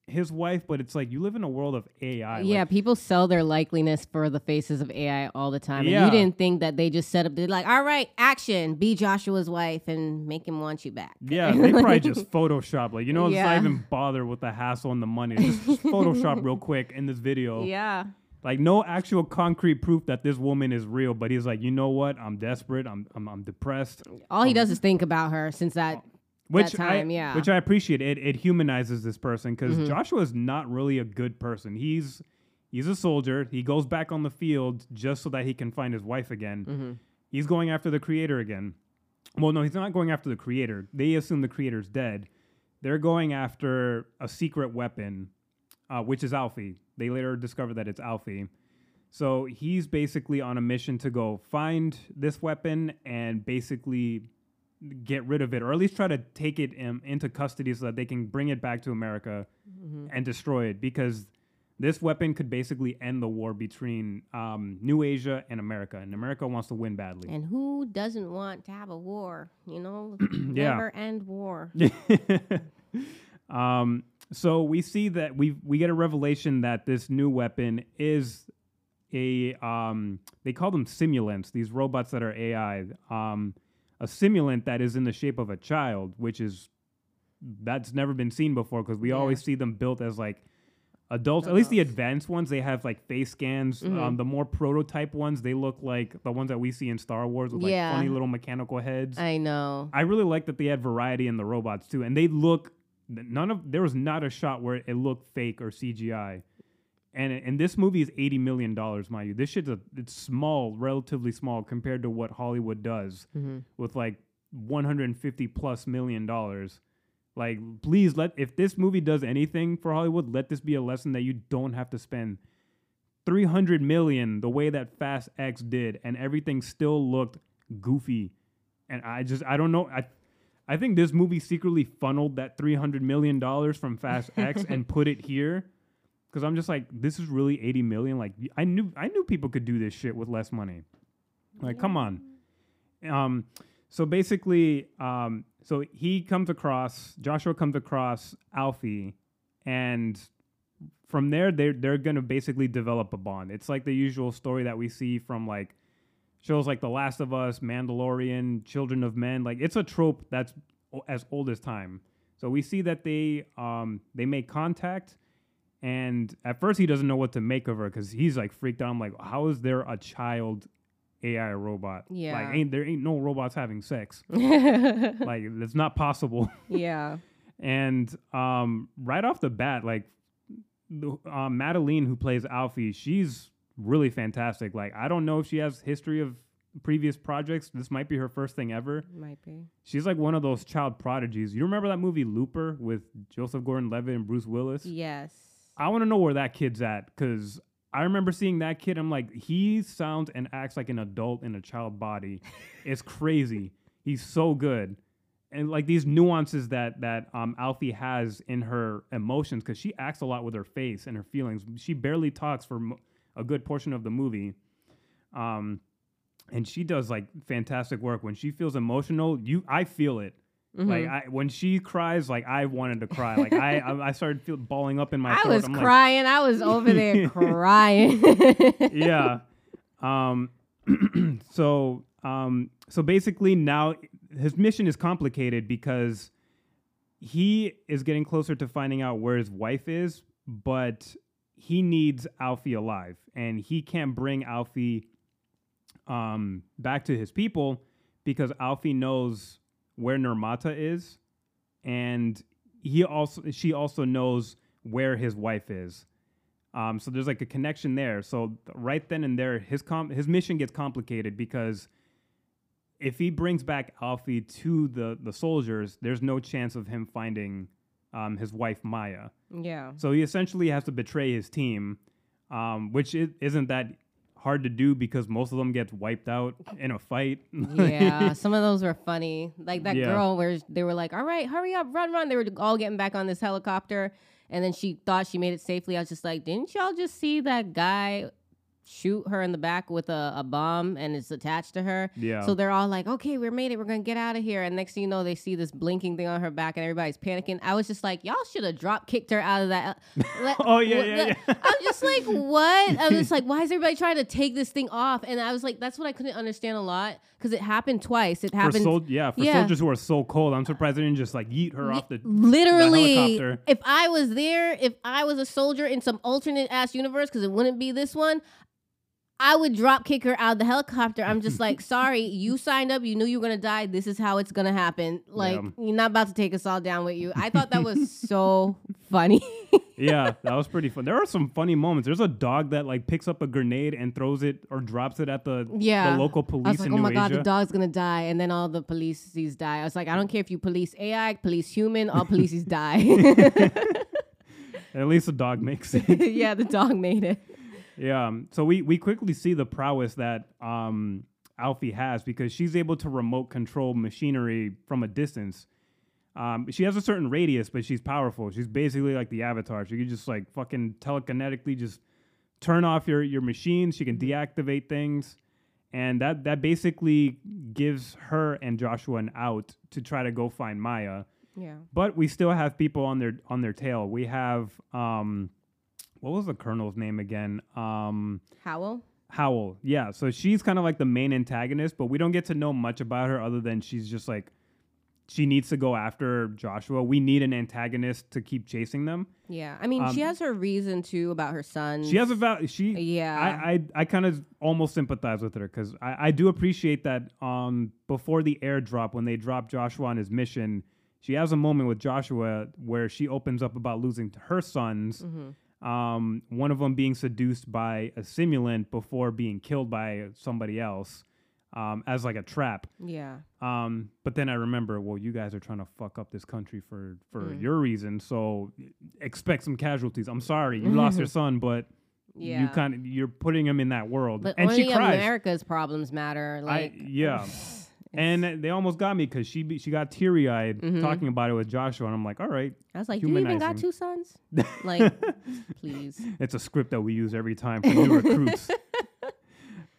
his wife, but it's like you live in a world of AI. yeah, like, people sell their likeliness for the faces of AI all the time. And Yeah. you didn't think that they just set up, they're like, all right, action, be Joshua's wife and make him want you back. yeah, they probably just Photoshop like you know, it's Yeah. not even bother with the hassle and the money. Just, just Photoshop real quick in this video. Yeah. Like no actual concrete proof that this woman is real, but he's like, you know what? I'm desperate. I'm I'm, I'm depressed. All he does is think about her since that. which time, I, yeah. which I appreciate. It it humanizes this person because Mhm. Joshua is not really a good person. He's he's a soldier. He goes back on the field just so that he can find his wife again. Mhm. He's going after the creator again. Well, no, he's not going after the creator. They assume the creator's dead. They're going after a secret weapon, uh, which is Alfie. They later discover that it's Alfie. So he's basically on a mission to go find this weapon and basically get rid of it, or at least try to take it um, into custody so that they can bring it back to America Mhm. and destroy it. Because this weapon could basically end the war between um, New Asia and America, and America wants to win badly. And who doesn't want to have a war? You know, Yeah. never end war. um, so we see that we we get a revelation that this new weapon is a um, they call them simulants. These robots that are AI. Um, a simulant that is in the shape of a child, which is that's never been seen before because we Yeah. always see them built as like adults. At least the advanced ones, they have like face scans. Mhm. Um, the more prototype ones, they look like the ones that we see in Star Wars with like Yeah. funny little mechanical heads. I know. I really like that they had variety in the robots too, and they look. None of there was not a shot where it looked fake or CGI, and and this movie is eighty million dollars, mind you. This shit's a it's small, relatively small compared to what Hollywood does Mhm. with like one hundred and fifty plus million dollars. Like, please let if this movie does anything for Hollywood, let this be a lesson that you don't have to spend 300 million the way that Fast X did and everything still looked goofy. And I just I don't know I I think this movie secretly funneled that 300 million dollars from Fast X and put it here cuz I'm just like this is really 80 million like I knew I knew people could do this shit with less money. Like come on. Um so basically um so he comes across Joshua comes across Alfie and from there they're they're gonna basically develop a bond. It's like the usual story that we see from like shows like The Last of Us, Mandalorian, Children of Men. Like it's a trope that's o- as old as time. So we see that they um they make contact, and at first he doesn't know what to make of her because he's like freaked out. I'm like, how is there a child AI robot? Yeah. like ain't there ain't no robots having sex? like it's not possible. Yeah, and um, right off the bat, like the, uh, Madeleine, who plays Alfie, she's really fantastic. Like I don't know if she has history of previous projects. This might be her first thing ever. Might be. She's like one of those child prodigies. You remember that movie Looper with Joseph Gordon-Levitt and Bruce Willis? Yes. I want to know where that kid's at because I remember seeing that kid. I'm like, he sounds and acts like an adult in a child body. it's crazy. He's so good, and like these nuances that that um Alfie has in her emotions because she acts a lot with her face and her feelings. She barely talks for mo- a good portion of the movie. Um, and she does like fantastic work when she feels emotional. You, I feel it. Like Mhm. I, when she cries, like I wanted to cry. Like I, I, I started feel balling up in my I throat. was I'm like, crying. I was over there crying. yeah. Um, so um, so basically now his mission is complicated because he is getting closer to finding out where his wife is, but he needs Alfie alive, and he can't bring Alfie um, back to his people because Alfie knows where Nirmata is, and he also she also knows where his wife is. Um, so there's like a connection there. So right then and there, his com- his mission gets complicated because if he brings back Alfie to the the soldiers, there's no chance of him finding um, his wife Maya. Yeah. So he essentially has to betray his team, um, which is, isn't that hard to do because most of them gets wiped out in a fight. yeah, some of those were funny. Like that Yeah. girl where they were like, "All right, hurry up, run, run!" They were all getting back on this helicopter, and then she thought she made it safely. I was just like, "Didn't y'all just see that guy shoot her in the back with a, a bomb and it's attached to her?" yeah. So they're all like, "Okay, we're made it. We're gonna get out of here." And next thing you know, they see this blinking thing on her back, and everybody's panicking. I was just like, "Y'all should have drop kicked her out of that." Uh, let- oh yeah, yeah, yeah. I'm just like, what? I was like, why is everybody trying to take this thing off? And I was like, that's what I couldn't understand a lot because it happened twice. It for happened sol- yeah, for yeah. soldiers who are so cold, I'm surprised they didn't just like yeet her off the. literally. helicopter. If I was there, if I was a soldier in some alternate ass universe, because it wouldn't be this one. I would drop kick her out of the helicopter. I'm just like, sorry, you signed up. You knew you were gonna die. This is how it's gonna happen. Like, Yeah. you're not about to take us all down with you. I thought that was so funny. yeah, that was pretty fun. There are some funny moments. There's a dog that like picks up a grenade and throws it or drops it at the Yeah. the local police. I was like, oh New my god, the dog's gonna die, and then all the policies die. I was like, I don't care if you police AI, police human, all policies die. At least the dog makes it. yeah, the dog made it. Yeah. um, So we we quickly see the prowess that um Alfie has because she's able to remote control machinery from a distance. Um, she has a certain radius, but she's powerful. She's basically like the Avatar. She can just like fucking telekinetically just turn off your your machines. She can deactivate things, and that that basically gives her and Joshua an out to try to go find Maya Yeah. but we still have people on their on their tail. We have um, what was the colonel's name again? Um, Howell. Howell. Yeah, so she's kind of like the main antagonist, but we don't get to know much about her other than she's just like she needs to go after Joshua. We need an antagonist to keep chasing them. Yeah. I mean, she Um, has her reason too about her son. She has a val- she Yeah. I I, I kind of almost sympathize with her because I, I do appreciate that um before the airdrop when they drop Joshua on his mission, she has a moment with Joshua where she opens up about losing her sons. Mhm. Um, one of them being seduced by a simulant before being killed by somebody else. um, as like a trap. Yeah. Um, but then I remember, well, you guys are trying to fuck up this country for for Mm. your reason, so expect some casualties. I'm sorry, you lost your son, but Yeah. you kind of you're putting him in that world, but and only she cries. America's problems matter. Like, I yeah. And they almost got me because she be, she got teary eyed Mhm. talking about it with Joshua, and I'm like, all right, I was like, you even got two sons? Like, please. it's a script that we use every time for new recruits.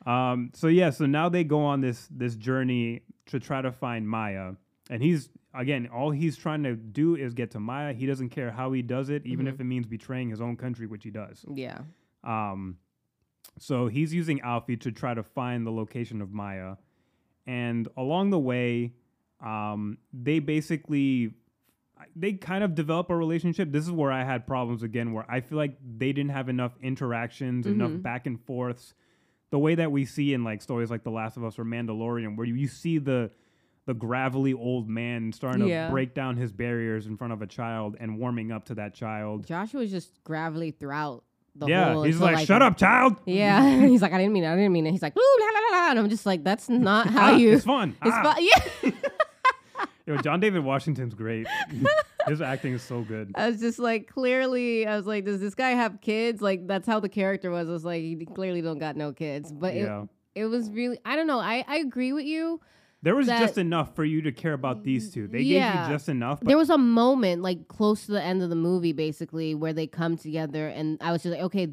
Um, so yeah, so now they go on this this journey to try to find Maya, and he's again all he's trying to do is get to Maya. He doesn't care how he does it, even Mhm. if it means betraying his own country, which he does. Yeah. Um, so he's using Alfie to try to find the location of Maya, and along the way, um, they basically they kind of develop a relationship. This is where I had problems again, where I feel like they didn't have enough interactions, enough Mhm. back and forths. The way that we see in like stories like The Last of Us or Mandalorian, where you, you see the the gravelly old man starting Yeah. to break down his barriers in front of a child and warming up to that child. Joshua's just gravelly throughout yeah, whole. he's until, like, "Shut up, child." Yeah. he's like, I didn't mean it. I didn't mean it. He's like, ooh, la, la, la, la. And I'm just like, that's not how Ah, you. It's fun. It's Ah. fu- Yeah. Yo, John David Washington's great. His acting is so good. I was just like, clearly, I was like, does this guy have kids? Like, that's how the character was. I was like, he clearly don't got no kids. But yeah. it, it was really, I don't know. I, I agree with you. There was that- just enough for you to care about these two. They Yeah. gave you just enough. But there was a moment, like, close to the end of the movie, basically, where they come together. And I was just like, okay,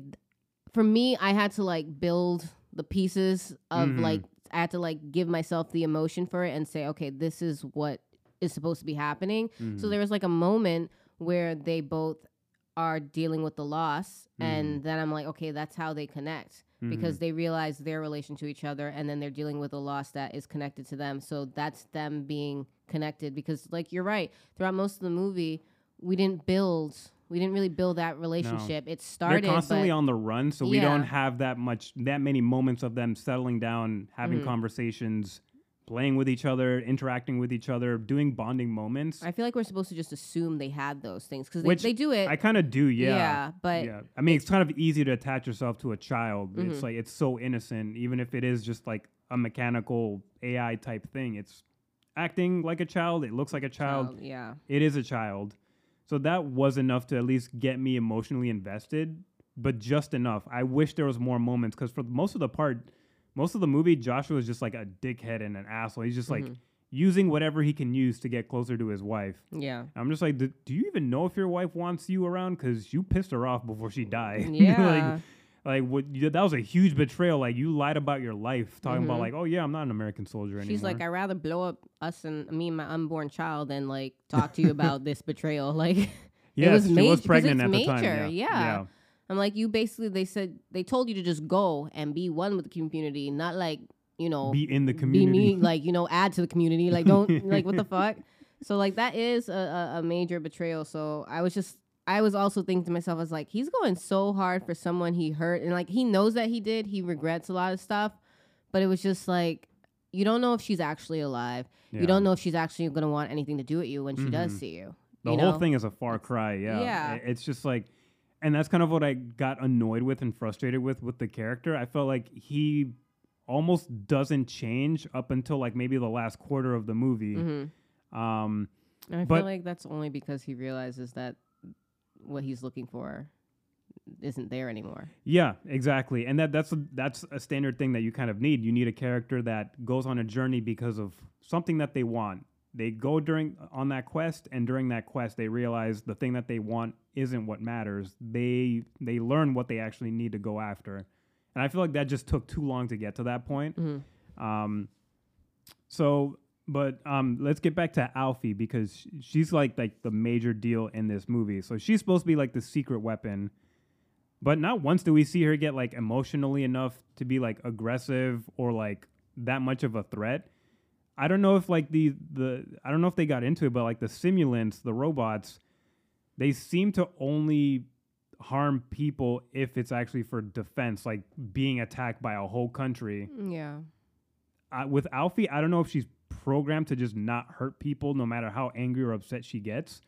for me, I had to, like, build the pieces of, Mhm. like, I had to, like, give myself the emotion for it and say, okay, this is what is supposed to be happening. So Mhm. there was like a moment where they both are dealing with the loss, Mm-hmm. and then I'm like, okay, that's how they connect because they realize their relation to each other, and then they're dealing with a loss that is connected to them. So that's them being connected because, like, you're right. Throughout most of the movie, we didn't build, we didn't really build that relationship. It they're started, constantly but on the run, so we don't have that much, that many moments of them settling down, having Mhm. conversations, playing with each other, interacting with each other, doing bonding moments. I feel like we're supposed to just assume they had those things because they, they do it. I kind of do, yeah. yeah, but yeah. I mean, it's kind of easy to attach yourself to a child. It's Mhm. like it's so innocent, even if it is just like a mechanical AI type thing. It's acting like a child. It looks like a child. yeah. It is a child. So that was enough to at least get me emotionally invested, but just enough. I wish there was more moments because for most of the part, most of the movie, Joshua is just like a dickhead and an asshole. He's just like Mhm. using whatever he can use to get closer to his wife. Yeah. I'm just like, do, you even know if your wife wants you around? Because you pissed her off before she died. Yeah. like, like what? You, that was a huge betrayal. Like you lied about your life, talking about Mhm. like, oh yeah, I'm not an American soldier anymore. She's like, I'd rather blow up us and me and my unborn child than like talk to you about this betrayal. Like, yes, was she major- was pregnant at the time. major, Yeah. yeah. I'm like, you basically, they said, they told you to just go and be one with the community, not like, you know, Be in the community. me, like, you know, add to the community. Like, don't, like, what the fuck? So, like, that is a, a, major betrayal. So, I was just, I was also thinking to myself, I was like, he's going so hard for someone he hurt. And, like, he knows that he did. He regrets a lot of stuff. But it was just like, you don't know if she's actually alive. Yeah. You don't know if she's actually going to want anything to do with you when she does Mhm. see you. The you whole know? thing is a far cry. Yeah. Yeah. It's just like, and that's kind of what I got annoyed with and frustrated with with the character. I felt like he almost doesn't change up until like maybe the last quarter of the movie. hmm Um, And I feel like that's only because he realizes that what he's looking for isn't there anymore. Yeah, exactly. And that that's a, that's a standard thing that you kind of need. You need a character that goes on a journey because of something that they want. They go during on that quest and during that quest they realize the thing that they want isn't what matters. They they learn what they actually need to go after. And I feel like that just took too long to get to that point. hmm Um, so, but um, let's get back to Alfie because she's like like the major deal in this movie. So she's supposed to be like the secret weapon, but not once do we see her get like emotionally enough to be like aggressive or like that much of a threat. I don't know if like the the I don't know if they got into it, but like the simulants, the robots, they seem to only harm people if it's actually for defense, like being attacked by a whole country Yeah. uh, with Alfie, I don't know if she's programmed to just not hurt people no matter how angry or upset she gets.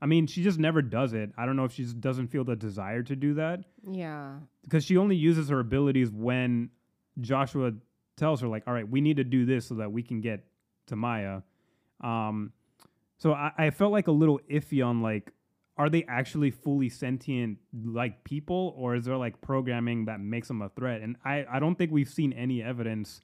I mean, she just never does it. I don't know if she just doesn't feel the desire to do that Yeah. because she only uses her abilities when Joshua tells her like, "All right, we need to do this so that we can get to Maya." Um, so I, I felt like a little iffy on like, are they actually fully sentient like people, or is there like programming that makes them a threat? And I I don't think we've seen any evidence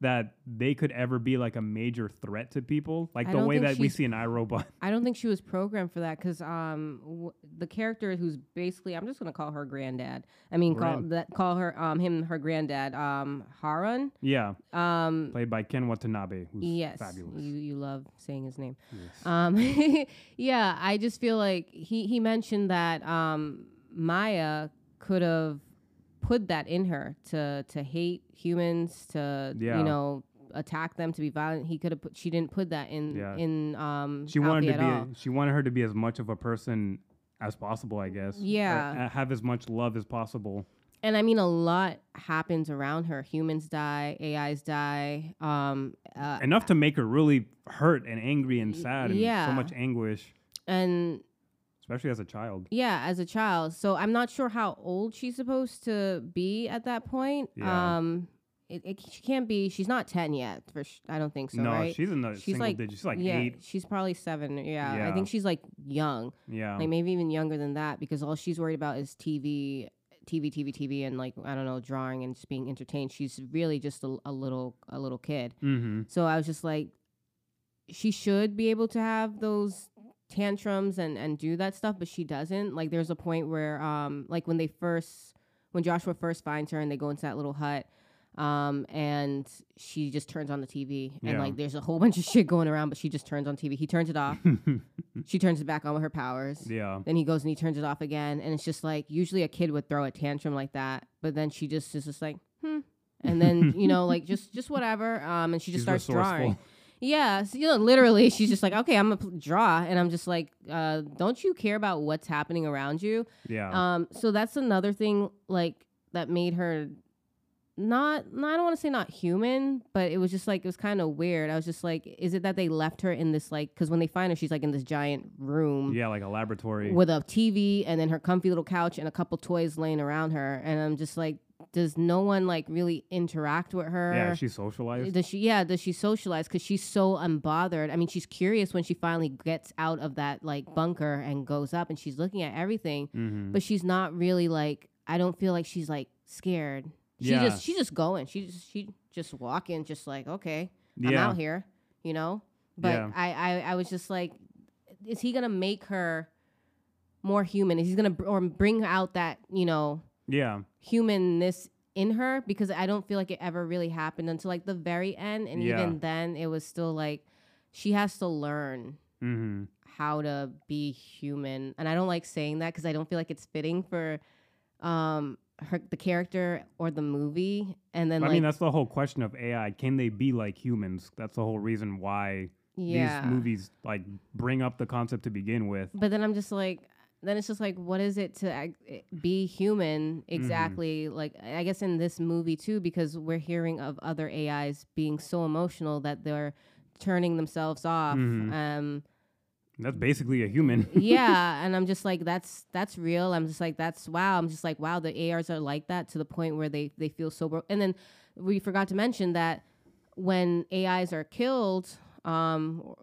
that they could ever be like a major threat to people, like I the way that we see in I, Robot. I don't think she was programmed for that because um w- the character who's basically I'm just gonna call her granddad. I mean call Grand- that call her um him her granddad um Harun yeah, um played by Ken Watanabe, who's yes fabulous. you you love saying his name Yes. um yeah I just feel like he he mentioned that um Maya could have put that in her to to hate humans to Yeah. you know attack them to be violent he could have put she didn't put that in Yeah. in um she wanted to be a- she wanted her to be as much of a person as possible i guess Or, Yeah. uh, have as much love as possible and I mean, a lot happens around her. Humans die, AIs die. Um, uh, enough to make her really hurt and angry and sad and yeah. so much anguish and especially as a child yeah, as a child. So I'm not sure how old she's supposed to be at that point. Yeah. Um, it, it, she can't be. She's not ten yet. For sh- I don't think so. no right? she's in the she's single like digits she's like yeah, eight she's probably seven. Yeah, I think she's like young, yeah like maybe even younger than that, because all she's worried about is TV, TV, TV, TV, and like I don't know, drawing and just being entertained. She's really just a, a little, a little kid. mm-hmm So I was just like, she should be able to have those tantrums and and do that stuff, but she doesn't. Like there's a point where um like when they first when Joshua first finds her and they go into that little hut. Um and she just turns on the TV and Yeah. like there's a whole bunch of shit going around, but she just turns on TV. He turns it off. she turns it back on with her powers. yeah Then he goes and he turns it off again, and it's just like usually a kid would throw a tantrum like that, but then she just is just like, hmm, and then you know like just just whatever, um, and she just She's starts drawing. Yeah, so, you know, literally, she's just like, okay, I'm gonna draw, and I'm just like, uh, don't you care about what's happening around you? yeah Um, so that's another thing like that made her not, no, I don't want to say not human, but it was just like it was kind of weird. I was just like, is it that they left her in this like because when they find her, she's like in this giant room yeah like a laboratory with a TV and then her comfy little couch and a couple toys laying around her, and I'm just like, does no one like really interact with her? yeah she's socialized Does she? Yeah. Does she socialize? Because she's so unbothered. I mean, she's curious when she finally gets out of that like bunker and goes up, and she's looking at everything, mm-hmm. but she's not really like. I don't feel like she's like scared. She Yeah. just she's just going. She just she just walking, just like okay, I'm out here, you know. But Yeah. I, I I was just like, is he gonna make her more human? Is he gonna br- or bring out that you know yeah humanness in her because I don't feel like it ever really happened until like the very end, and Yeah. even then, it was still like she has to learn mm-hmm how to be human, and I don't like saying that because I don't feel like it's fitting for um her the character or the movie, and then I like mean, that's the whole question of AI. Can they be like humans? That's the whole reason why yeah. these movies like bring up the concept to begin with. But then I'm just like, then it's just like, what is it to ac- eh, be human exactly? Like, I guess in this movie too, because we're hearing of other AIs being so emotional that they're turning themselves off. Mhm. Um, That's basically a human. yeah, and I'm just like, that's that's real. I'm just like, that's wow. I'm just like, wow, the ARs are like that to the point where they they feel so broke. And then we forgot to mention that when AIs are killed, um,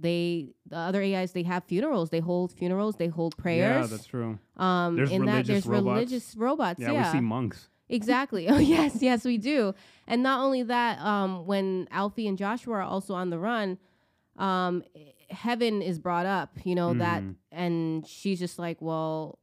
they the other AIs they have funerals. They hold funerals. They hold prayers. yeah, that's true. um, There's in that there's robots. religious robots. Yeah, Yeah, we see monks. exactly. Oh yes, yes we do. And not only that, um, when Alfie and Joshua are also on the run, um, heaven is brought up. You know that, Mhm. and she's just like, well.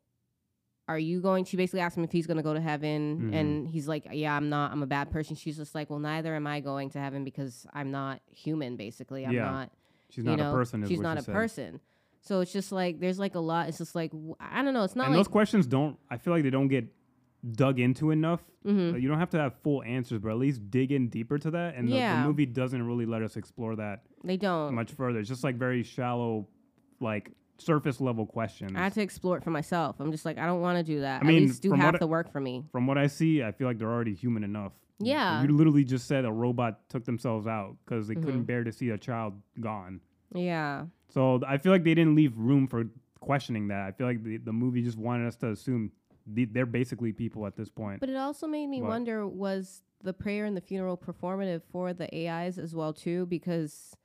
Are you going? She basically asked him if he's going to go to heaven, Mhm. and he's like, "Yeah, I'm not. I'm a bad person." She's just like, "Well, neither am I going to heaven because I'm not human. Basically, I'm Yeah. not She's not know, a person. Is she's not a said. person. So it's just like there's like a lot. It's just like i don't know. It's not And like those questions don't. I feel like they don't get dug into enough. Mhm. Like, you don't have to have full answers, but at least dig in deeper to that. And the- the, movie doesn't really let us explore that they don't. much further. It's just like very shallow, like surface level questions. I had to explore it for myself. I'm just like I don't want to do that. I mean, At least do half I- the work for me. From what I see, I feel like they're already human enough. Yeah. You literally just said a robot took themselves out because they couldn't Mhm. bear to see a child gone. Yeah. So I feel like they didn't leave room for questioning that. I feel like the, the movie just wanted us to assume the, they're basically people at this point. But it also made me What? wonder was the prayer and the funeral performative for the AIs as well too because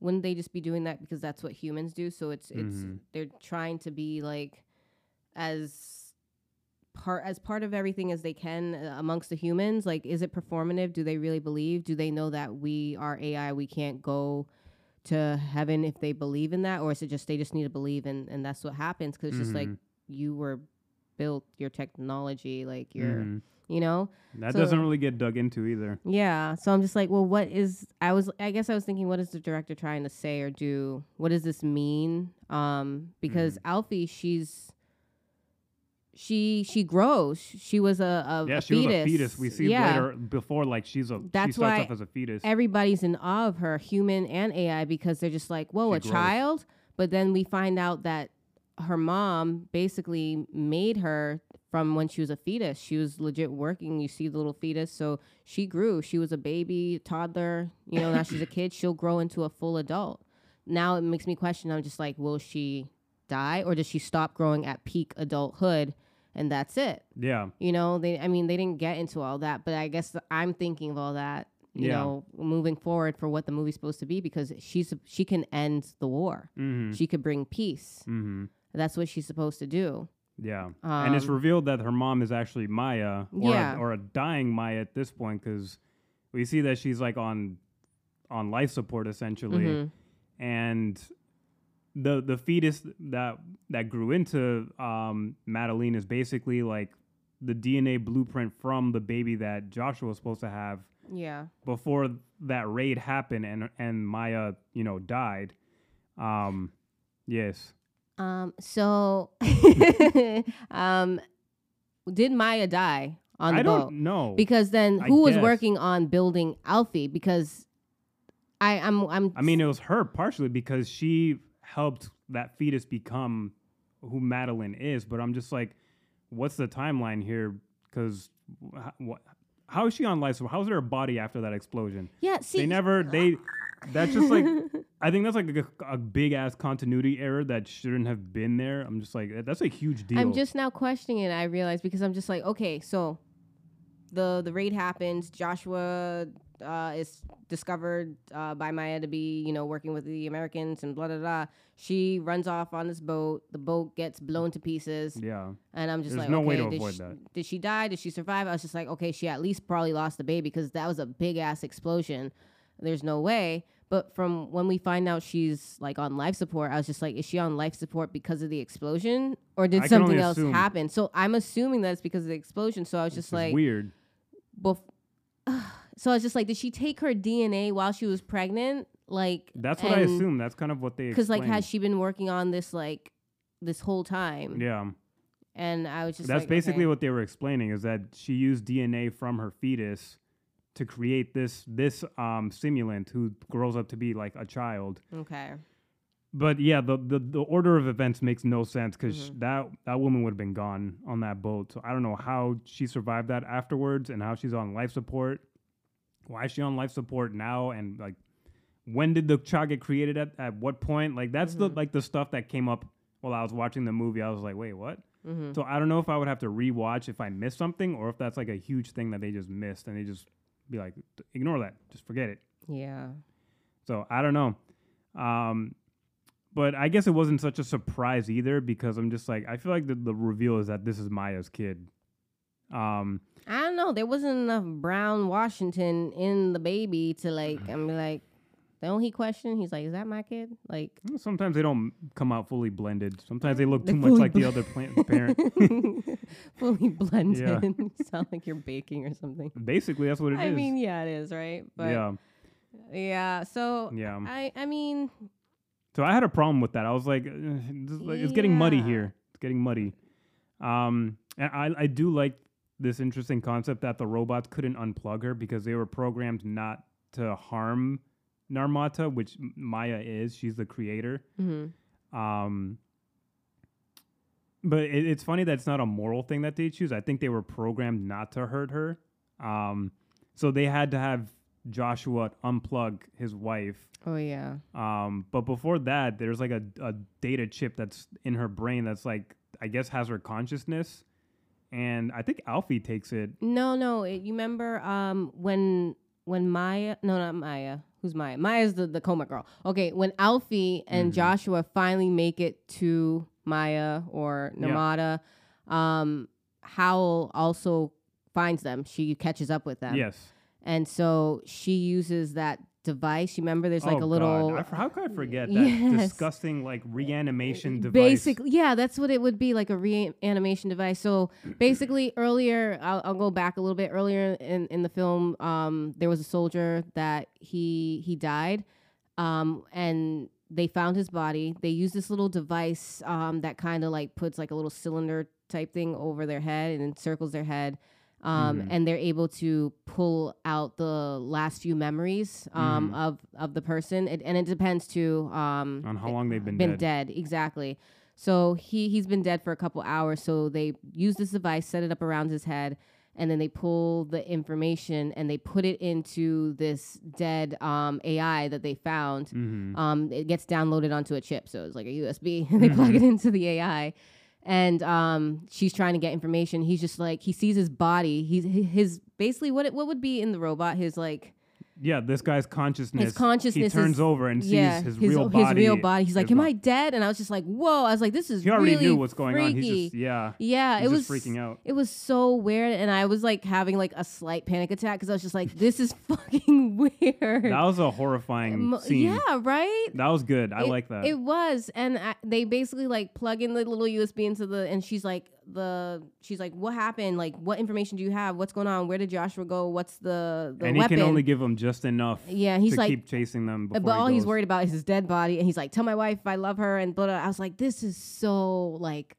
wouldn't they just be doing that because that's what humans do so it's it's Mhm. they're trying to be like as part as part of everything as they can uh, amongst the humans like is it performative do they really believe do they know that we are AI we can't go to heaven if they believe in that or is it just they just need to believe and and that's what happens cuz it's just like Mhm. you were built your technology like your Mhm. You know That so- doesn't really get dug into either. yeah so i'm just like well what is i was i guess i was thinking what is the director trying to say or do what does this mean um because Mm. alfie she's she she grows she was a, a Yeah, a she was fetus. a fetus. We see yeah. later before like she's a she That's starts why off as a fetus. everybody's in awe of her, human and AI, because they're just like, whoa, She a grows. child. But then we find out that her mom basically made her from when she was a fetus. She was legit working. You see the little fetus. So she grew. She was a baby, toddler. You know, now she's a kid. She'll grow into a full adult. Now it makes me question. I'm just like, will she die or does she stop growing at peak adulthood and that's it? yeah. You know, they I mean they didn't get into all that, but I guess I'm thinking of all that, you Yeah. know, moving forward for what the movie's supposed to be because she's she can end the war. Mm-hmm. She could bring peace. mm-hmm. That's what she's supposed to do. Yeah. and it's Um, revealed that her mom is actually Maya, or, Yeah. a, or a dying Maya at this point, because we see that she's like on on life support essentially, Mhm. and the the fetus that that grew into um, Madeleine is basically like the DNA blueprint from the baby that Joshua was supposed to have Yeah. before that raid happened, and and Maya, you know, died. Um, yes. Um so um did Maya die on the I boat? don't know. Because then I who was guess. working on building Alfie because I I'm I'm I mean, it was her partially because she helped that fetus become who Madeleine is. But I'm just like, what's the timeline here? Because what? How is she on life support? How's her body after that explosion? yeah, see they never. They. That's just like. I think that's like a, a big ass continuity error that shouldn't have been there. I'm just like, that's a huge deal. I'm just now questioning it. I realize because I'm just like, okay, so the the raid happens. Joshua uh, is discovered uh, by Maya to be, you know, working with the Americans and blah blah blah. She runs off on this boat. The boat gets blown to pieces, yeah. and I'm just There's like, no okay, way to avoid she, that. did she die? Did she survive? I was just like, okay, she at least probably lost the baby because that was a big ass explosion. There's no way. But from when we find out she's like on life support, I was just like, is she on life support because of the explosion, or did I can only something else assume. happen? So I'm assuming that it's because of the explosion. So I was It's just like, weird. bef- so I was just like, did she take her DNA while she was pregnant? Like That's what I and- assume. That's kind of what they. Because like, has explained. she been working on this like this whole time? Yeah. And I was just That's like, basically okay. what they were explaining is that she used DNA from her fetus to create this this um simulant who grows up to be like a child. Okay. But yeah, the the, the order of events makes no sense because Mhm. that that woman would have been gone on that boat. So I don't know how she survived that afterwards and how she's on life support. Why is she on life support now? And like, when did the child get created? At at what point? Like that's the Mhm. like the stuff that came up while I was watching the movie. I was like, wait, what? Mm-hmm. So I don't know if I would have to rewatch if I missed something or if that's like a huge thing that they just missed and they just be like, ignore that, just forget it. Yeah. So I don't know. Um, but I guess it wasn't such a surprise either because I'm just like I feel like the, the reveal is that this is Maya's kid. Um, I don't know. There wasn't enough Brown Washington in the baby to like. I'm like, don't he question? He's like, is that my kid? Like, sometimes they don't come out fully blended. Sometimes they look too much like the other plant parent. fully blended. Yeah. You sound like you're baking or something. Basically, that's what it is. I mean, yeah, it is, right? But yeah, yeah. So yeah. I, I mean, So I had a problem with that. I was like, uh, like- it's getting muddy here. It's getting muddy. Um, and I I do like this interesting concept that the robots couldn't unplug her because they were programmed not to harm Nirmata, which Maya is. She's the creator. mhm. Um, but it, it's funny that it's not a moral thing that they choose. I think they were programmed not to hurt her. Um, so they had to have Joshua unplug his wife oh yeah, um, but before that, there's like a, a data chip that's in her brain that's like I guess has her consciousness, and I think Alfie takes it. No, no. It, you remember um, when when Maya? No, not Maya. Who's Maya? Maya's the the coma girl. Okay, when Alfie and Mhm. Joshua finally make it to Maya or Yeah. Nirmata, um, Howell also finds them. She catches up with them. Yes. And so she uses that device. You remember there's like Oh, a little God. I how could I forget that Yes. disgusting like reanimation device? Basically, yeah, that's what it would be like a reanimation device. So basically, earlier, I'll, I'll go back a little bit earlier in, in the film. Um, there was a soldier that he he died, um, and they found his body. They used this little device um, that kind of like puts like a little cylinder type thing over their head and encircles their head. Um, Mhm. And they're able to pull out the last few memories um, Mhm. of of the person, it, and it depends too um, On how long they've been been dead. dead. Exactly. So he he's been dead for a couple hours. So they use this device, set it up around his head, and then they pull the information and they put it into this dead um, AI that they found. hmm Um, it gets downloaded onto a chip, so it's like a USB. and they plug it into the AI, and um, she's trying to get information. He's just like he sees his body. He's his basically what it, what would be in the robot. His like Yeah, this guy's consciousness. His consciousness He turns is- over and sees yeah, his, real body. his real body. He's like, "Am I dead?" And I was just like, "Whoa!" I was like, "This is He already really knew what's going freaky. on. He's just yeah. Yeah, he's it was freaking out. It was so weird, and I was like having like a slight panic attack because I was just like, "This is fucking weird." That was a horrifying scene. Yeah, right. That was good. I It- like that. It was, and I, they basically like plug in the little USB into the, and she's like, the she's like, "What happened? Like, what information do you have? What's going on? Where did Joshua go? What's the the and he can only give him just enough yeah, he's to like, keep chasing them. Before but he all he's worried about is his dead body, and he's like, "Tell my wife I love her." And blah, blah. I was like, "This is so like,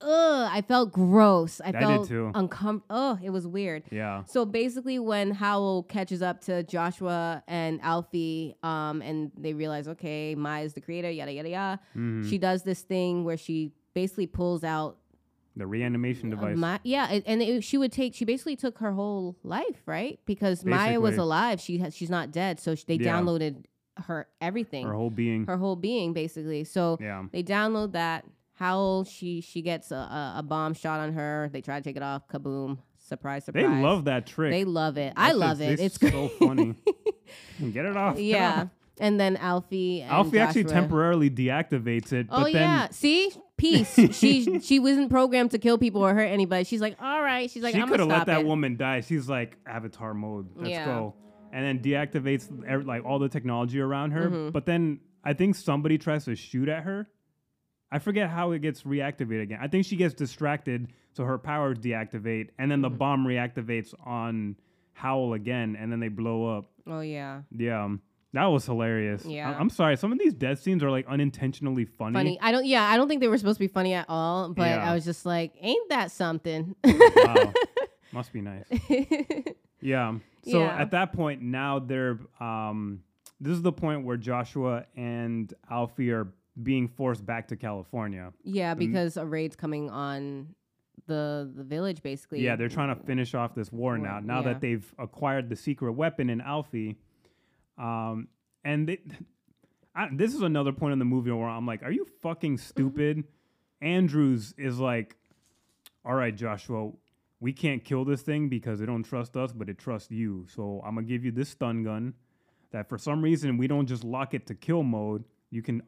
ugh." I felt gross. I, did felt uncomfortable. Oh, it was weird. Yeah. So basically, when Howell catches up to Joshua and Alfie, um, and they realize, okay, Maya's the creator, yada yada yada. Mhm. She does this thing where she basically pulls out the reanimation uh, device. Ma- yeah, and it, she would take. She basically took her whole life, right? Because Maya was alive. She has. She's not dead. So sh- they Yeah. downloaded her everything, her whole being. Her whole being, basically. So yeah. they download that. Howell. She she gets a, a, a bomb shot on her. They try to take it off. Kaboom! Surprise! Surprise! They love that trick. They love it. I love it. It's so funny. Get it off. yeah. And then Alfie. And Alfie actually temporarily deactivates it, Oh but then yeah, see, peace. she she wasn't programmed to kill people or hurt anybody. She's like, all right. She's like, she I'm could have let that it. woman die. She's like Avatar mode. Let's Yeah. go, and then deactivates ev- like all the technology around her. Mhm. But then I think somebody tries to shoot at her. I forget how it gets reactivated again. I think she gets distracted, so her powers deactivate, and then the Mhm. bomb reactivates on Howell again, and then they blow up. Oh yeah, Yeah, that was hilarious. Yeah. I'm sorry. Some of these death scenes are like unintentionally funny. funny. I don't. Yeah, I don't think they were supposed to be funny at all. But Yeah. I was just like, ain't that something? Wow. Must be nice. Yeah. So Yeah. at that point, now they're um, this is the point where Joshua and Alfie are being forced back to California. yeah, because a raid's coming on the the village, basically. Yeah, they're trying to finish off this war War, now. Now yeah. that they've acquired the secret weapon in Alfie, um, and they, I, this is another point in the movie where I'm like, "Are you fucking stupid?" Andrews is like, "All right, Joshua, we can't kill this thing because they don't trust us, but it trusts you. So I'm gonna give you this stun gun. That for some reason we don't just lock it to kill mode. You can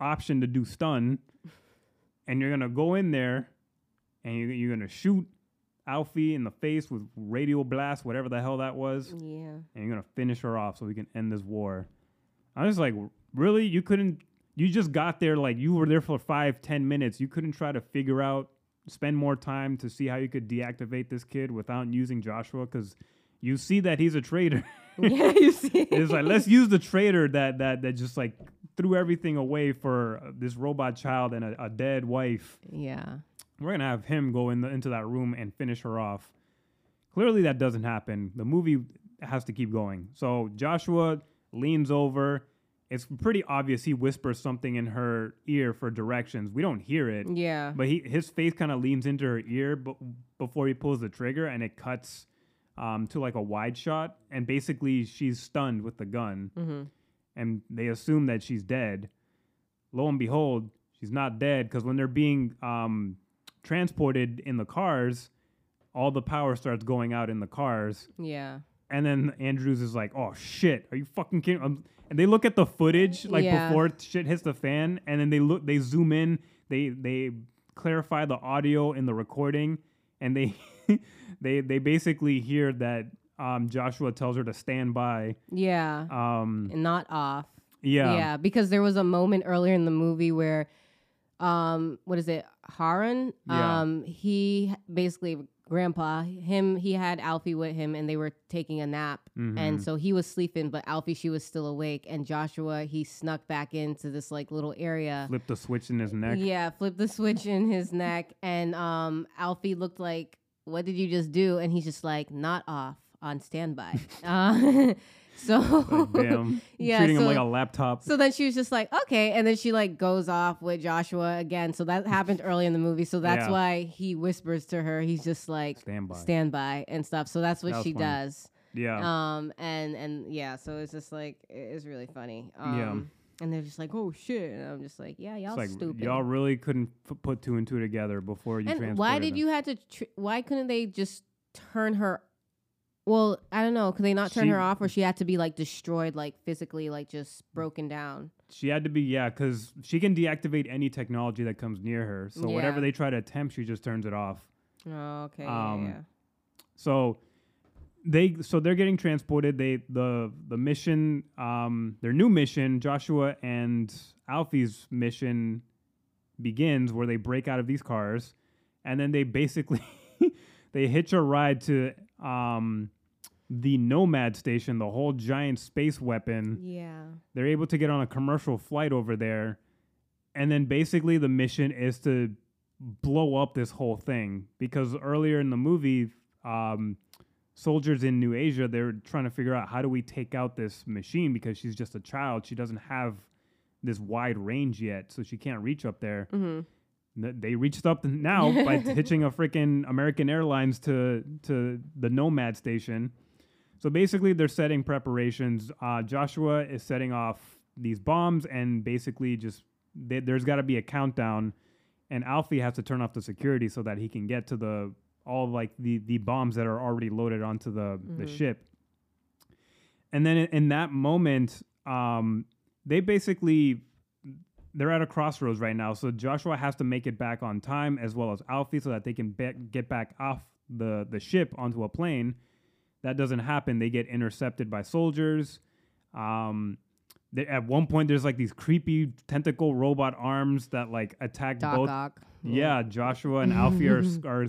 option to do stun, and you're gonna go in there, and you're, you're gonna shoot Alfie in the face with radio blast, whatever the hell that was, Yeah. and you're gonna finish her off so we can end this war. I was like, really? You couldn't? You just got there like you were there for five, ten minutes. You couldn't try to figure out, spend more time to see how you could deactivate this kid without using Joshua because you see that he's a traitor. yeah, you see. it's like let's use the traitor that that that just like threw everything away for this robot child and a, a dead wife. yeah. We're gonna have him go in the, into that room and finish her off. Clearly, that doesn't happen. The movie has to keep going. So Joshua leans over. It's pretty obvious he whispers something in her ear for directions. We don't hear it, Yeah. but he his face kind of leans into her ear, but before he pulls the trigger, and it cuts um, to like a wide shot, and basically she's stunned with the gun, Mm-hmm. and they assume that she's dead. Lo and behold, she's not dead because when they're being um, transported in the cars, all the power starts going out in the cars. Yeah. And then Andrews is like, "Oh shit, are you fucking kidding?" Um, and they look at the footage like Yeah. before shit hits the fan, and then they look, they zoom in, they they clarify the audio in the recording, and they they they basically hear that um, Joshua tells her to stand by. Yeah. Um, and not off. yeah, Yeah, because there was a moment earlier in the movie where, um, what is it, Harun? Yeah. Um, he basically grandpa him he had Alfie with him and they were taking a nap Mm-hmm. and so he was sleeping but Alfie she was still awake and Joshua he snuck back into this like little area flip the switch in his neck. yeah flipped the switch in his neck and um Alfie looked like what did you just do and he's just like not off on standby uh, so Like, damn, Yeah, treating him so- like a laptop. so then she was just like, okay. And then she like goes off with Joshua again. So that happened early in the movie. So that's Yeah. why he whispers to her. He's just like Stand by. stand by and stuff. So that's what That she funny. does. yeah, Um and and yeah, so it's just like it's really funny. Yeah. Um and they're just like, oh shit. And I'm just like, yeah, y'all like stupid. y'all really couldn't f- put two and two together before you. and why did them. you have to? Tr- why couldn't they just turn her? Well, I don't know. Could they not turn She- her off, or she had to be like destroyed, like physically, like just broken down? She had to be yeah, because she can deactivate any technology that comes near her. So whatever Yeah. they try to attempt, she just turns it off. Oh, okay. Um, yeah, yeah. So they so they're getting transported. They the the mission, um, their new mission, Joshua and Alfie's mission begins where they break out of these cars, and then they basically they hitch a ride to um the Nomad station, the whole giant space weapon. Yeah. They're able to get on a commercial flight over there. And then basically the mission is to blow up this whole thing because earlier in the movie, um, soldiers in New Asia, they're trying to figure out how do we take out this machine because she's just a child. She doesn't have this wide range yet, so she can't reach up there. Mm-hmm. They reached up now by hitching a freaking American Airlines to to the Nomad station. So basically, they're setting preparations. Uh, Joshua is setting off these bombs, and basically, just they, there's got to be a countdown, and Alfie has to turn off the security so that he can get to the all like the the bombs that are already loaded onto the the Mhm. ship. And then in, in that moment, um, they basically they're at a crossroads right now. So Joshua has to make it back on time, as well as Alfie, so that they can be- get back off the the ship onto a plane. That doesn't happen. They get intercepted by soldiers. Um, they, at one point, there's like these creepy tentacle robot arms that like attack Doc both. Ock. Yeah, Joshua and Alfie are, are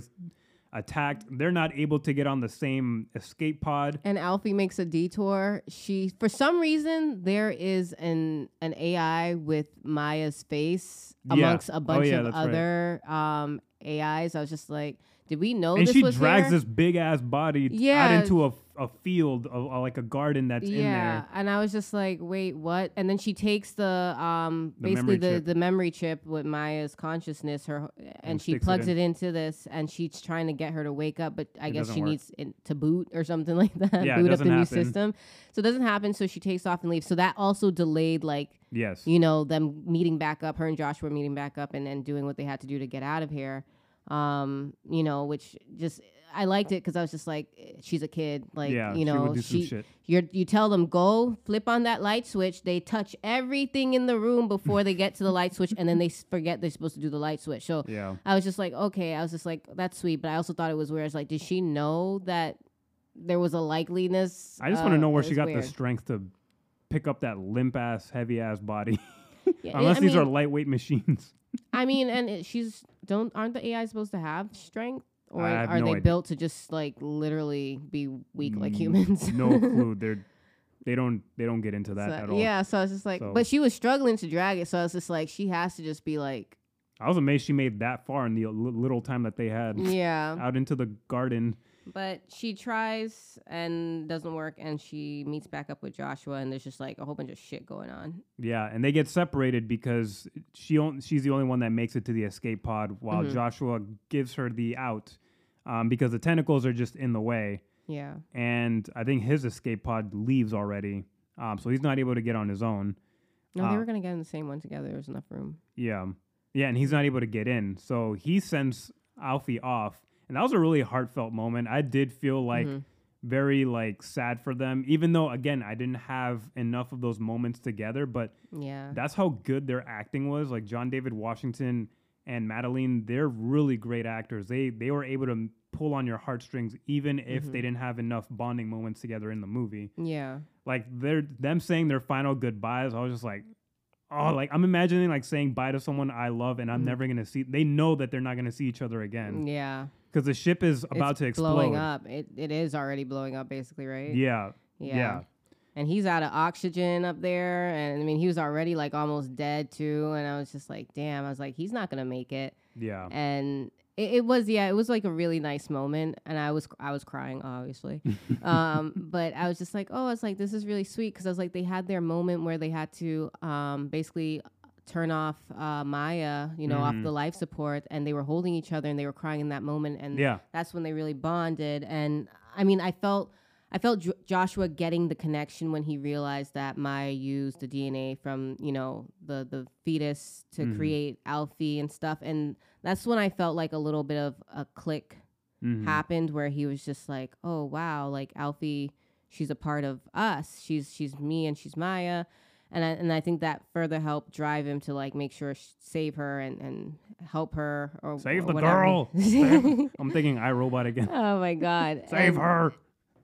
attacked. They're not able to get on the same escape pod. And Alfie makes a detour. She, for some reason, there is an an AI with Maya's face Yeah. amongst a Oh, bunch yeah, of that's right. other um, AIs. I was just like, did we know and this she was drags there? this big ass body out into a, a field of uh, like a garden that's in there. yeah, and I was just like, wait, what? And then she takes the um The basically the chip. the memory chip with Maya's consciousness, her and, And she sticks it plugs in. it, into this, and she's trying to get her to wake up, but I It guess she work. needs to boot or something like that, Yeah, boot up the doesn't new system. So it doesn't happen. So she takes off and leaves. So that also delayed like Yes. you know them meeting back up, her and Joshua meeting back up, and then doing what they had to do to get out of here. Um, you know, which just I liked it because I was just like, eh, she's a kid, like yeah, you know, some she you're, you tell them go flip on that light switch. They touch everything in the room before they get to the light switch, and then they forget they're supposed to do the light switch. So Yeah. I was just like, okay. I was just like, that's sweet. But I also thought it was weird. I was like, did she know that there was a likeliness? I just want to Uh, know where she got weird. the strength to pick up that limp ass, heavy ass body. Yeah, Unless I these are lightweight machines. I mean, and it, she's don't aren't the AI supposed to have strength, or I have are no they idea. built to just like literally be weak like humans? no clue. They're they don't they don't get into that So- at all. Yeah, so I was just like, So- but she was struggling to drag it, so I was just like, she has to just be like, I was amazed she made that far in the little time that they had yeah. out into the garden. But she tries and doesn't work, and she meets back up with Joshua, and there's just like a whole bunch of shit going on. Yeah, and they get separated because she on, she's the only one that makes it to the escape pod, while Mhm. Joshua gives her the out um, because the tentacles are just in the way. Yeah. And I think his escape pod leaves already, um, so he's not able to get on his own. No, they Uh, were gonna get in the same one together. There was enough room. Yeah, yeah, and he's not able to get in, so he sends Alfie off, and that was a really heartfelt moment. I did feel like Mhm. very like sad for them, even though again I didn't have enough of those moments together. But Yeah. that's how good their acting was. Like John David Washington and Madeleine, they're really great actors. They they were able to pull on your heartstrings even if Mm-hmm. they didn't have enough bonding moments together in the movie. Yeah. Like they're them saying their final goodbyes, I was just like, oh, like I'm imagining like saying bye to someone I love and I'm Mhm. never gonna see. They know that they're not gonna see each other again Yeah. Because the ship is about it's to explode. blowing up. It it is already blowing up basically, right? Yeah, Yeah. yeah. And he's out of oxygen up there and I mean he was already like almost dead too and I was just like, damn, I was like he's not going to make it. yeah. And it, it was yeah, it was like a really nice moment and I was I was crying obviously. um but I was just like, oh, it's like this is really sweet cuz I was like they had their moment where they had to um basically turn off uh, Maya, you know, off Mhm. the life support, and they were holding each other and they were crying in that moment, and Yeah. that's when they really bonded. And I mean, I felt I felt Jo- Joshua getting the connection when he realized that Maya used the DNA from you know the the fetus to Mhm. create Alfie and stuff, and that's when I felt like a little bit of a click Mhm. happened where he was just like, oh wow, like Alfie, she's a part of us. She's she's me and she's Maya. And I, and I think that further helped drive him to like make sure sh- save her and, and help her or Save the whatever. girl. Save- I'm thinking I, Robot again. oh my god! Save And- her.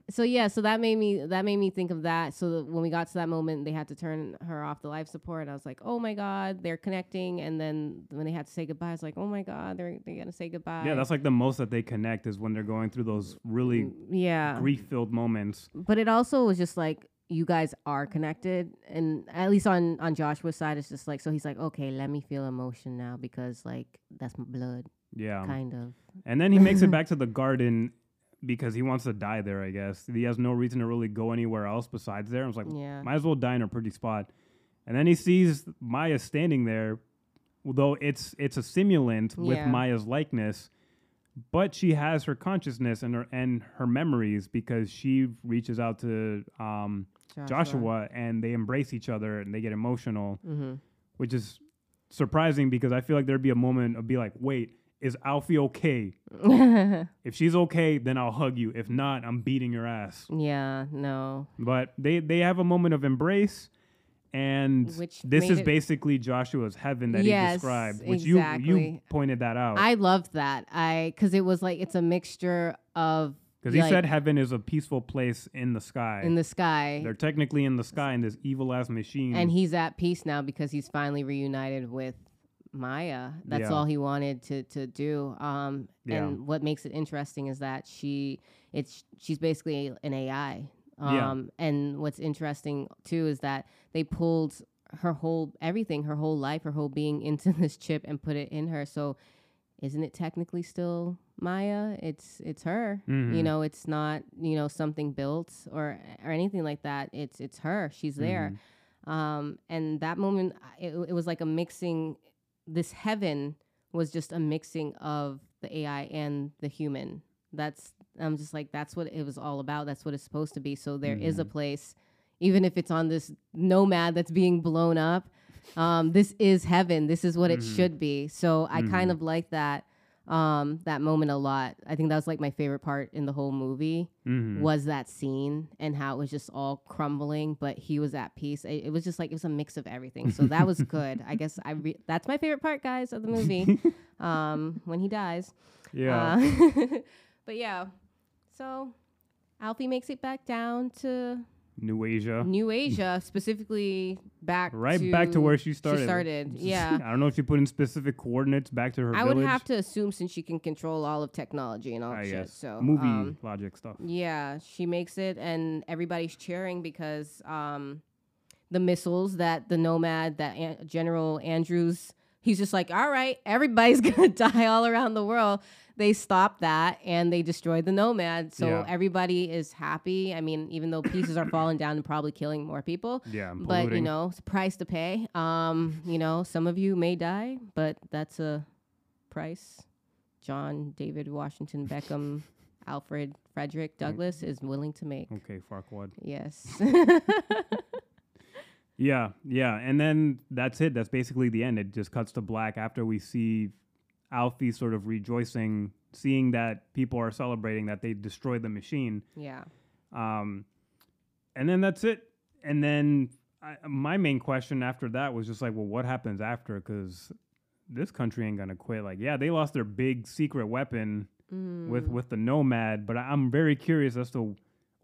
so yeah, so that made me that made me think of that. So that when we got to that moment, they had to turn her off the life support. I was like, oh my god, they're connecting. And then when they had to say goodbye, I was like, oh my god, they're they're gonna say goodbye. Yeah, that's like the most that they connect is when they're going through those really Mm, yeah. grief-filled moments. But it also was just like you guys are connected, and at least on on Joshua's side, it's just like so he's like, okay, let me feel emotion now because like that's my blood, Yeah. kind of. And then he makes it back to the garden because he wants to die there, I guess. He has no reason to really go anywhere else besides there. I was like, Yeah. might as well die in a pretty spot. And then he sees Maya standing there, though it's it's a simulant with Maya's likeness, but she has her consciousness and her and her memories because she reaches out to um, Joshua and they embrace each other and they get emotional, Mm-hmm. which is surprising because I feel like there'd be a moment of be like, wait, is Alfie okay? If she's okay, then I'll hug you. If not, I'm beating your ass. yeah. No. But they they have a moment of embrace, and Which this is basically Joshua's heaven that he described, which you you pointed that out I loved that. I because it was like it's a mixture of because he like, said heaven is a peaceful place in the sky. in the sky, They're technically in the sky in this evil ass machine. and he's at peace now because he's finally reunited with Maya. That's Yeah. all he wanted to to do. Um, Yeah. and what makes it interesting is that she it's she's basically an AI. Yeah. Um, and what's interesting too is that they pulled her whole everything, her whole life, her whole being into this chip and put it in her. So isn't it technically still Maya? It's it's her. Mhm. You know, it's not you know something built or or anything like that. It's it's her. She's there. Mhm. Um, and that moment, it, it was like a mixing. This heaven was just a mixing of the AI and the human. That's I'm just like that's what it was all about. That's what it's supposed to be. So there is a Mhm. place, even if it's on this nomad that's being blown up. Um, this is heaven. This is what it Mhm. should be. So I kind Mhm. of like that um that moment a lot. I think that was like my favorite part in the whole movie Mhm. was that scene and how it was just all crumbling, but he was at peace. It, it was just like it was a mix of everything. So that was good. I guess I re- that's my favorite part, guys, of the movie. um, when he dies. yeah. Uh, but yeah, so Alfie makes it back down to New Asia. New Asia, specifically back Right to back to where she started. She started, yeah. I don't know if she put in specific coordinates back to her I village. would have to assume since she can control all of technology and all I that shit. guess. So Movie um, logic stuff. Yeah, she makes it, and everybody's cheering because um, the missiles that the Nomad, that An- General Andrews, he's just like, all right, everybody's gonna die all around the world. They stopped that and they destroyed the Nomad, so Yeah. everybody is happy. I mean, even though pieces are falling down and probably killing more people. Yeah, and But you know, it's a price to pay. Um, you know, some of you may die, but that's a price. John David Washington Beckham Alfred Frederick Douglass is willing to make. Okay, Farquaad. Yes. Yeah, yeah, and then that's it. That's basically the end. It just cuts to black after we see Alfie sort of rejoicing, seeing that people are celebrating that they destroyed the machine. Yeah. Um, and then that's it. And then I, my main question after that was just like, well, what happens after? Because this country ain't gonna quit. Like, yeah, they lost their big secret weapon Mm. with with the Nomad, but I- I'm very curious as to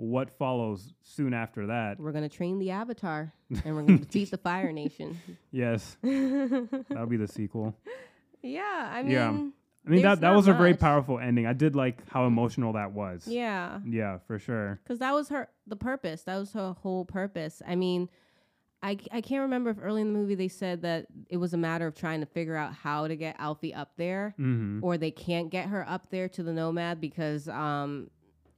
what follows soon after that. We're gonna train the Avatar, and we're gonna defeat the Fire Nation. Yes, that'll be the sequel. Yeah, I mean, Yeah. I mean that that was a very powerful ending. I did like how emotional that was. yeah, Yeah, for sure. because that was her the purpose. That was her whole purpose. I mean, I I can't remember if early in the movie they said that it was a matter of trying to figure out how to get Alfie up there, Mm-hmm. or they can't get her up there to the Nomad because um,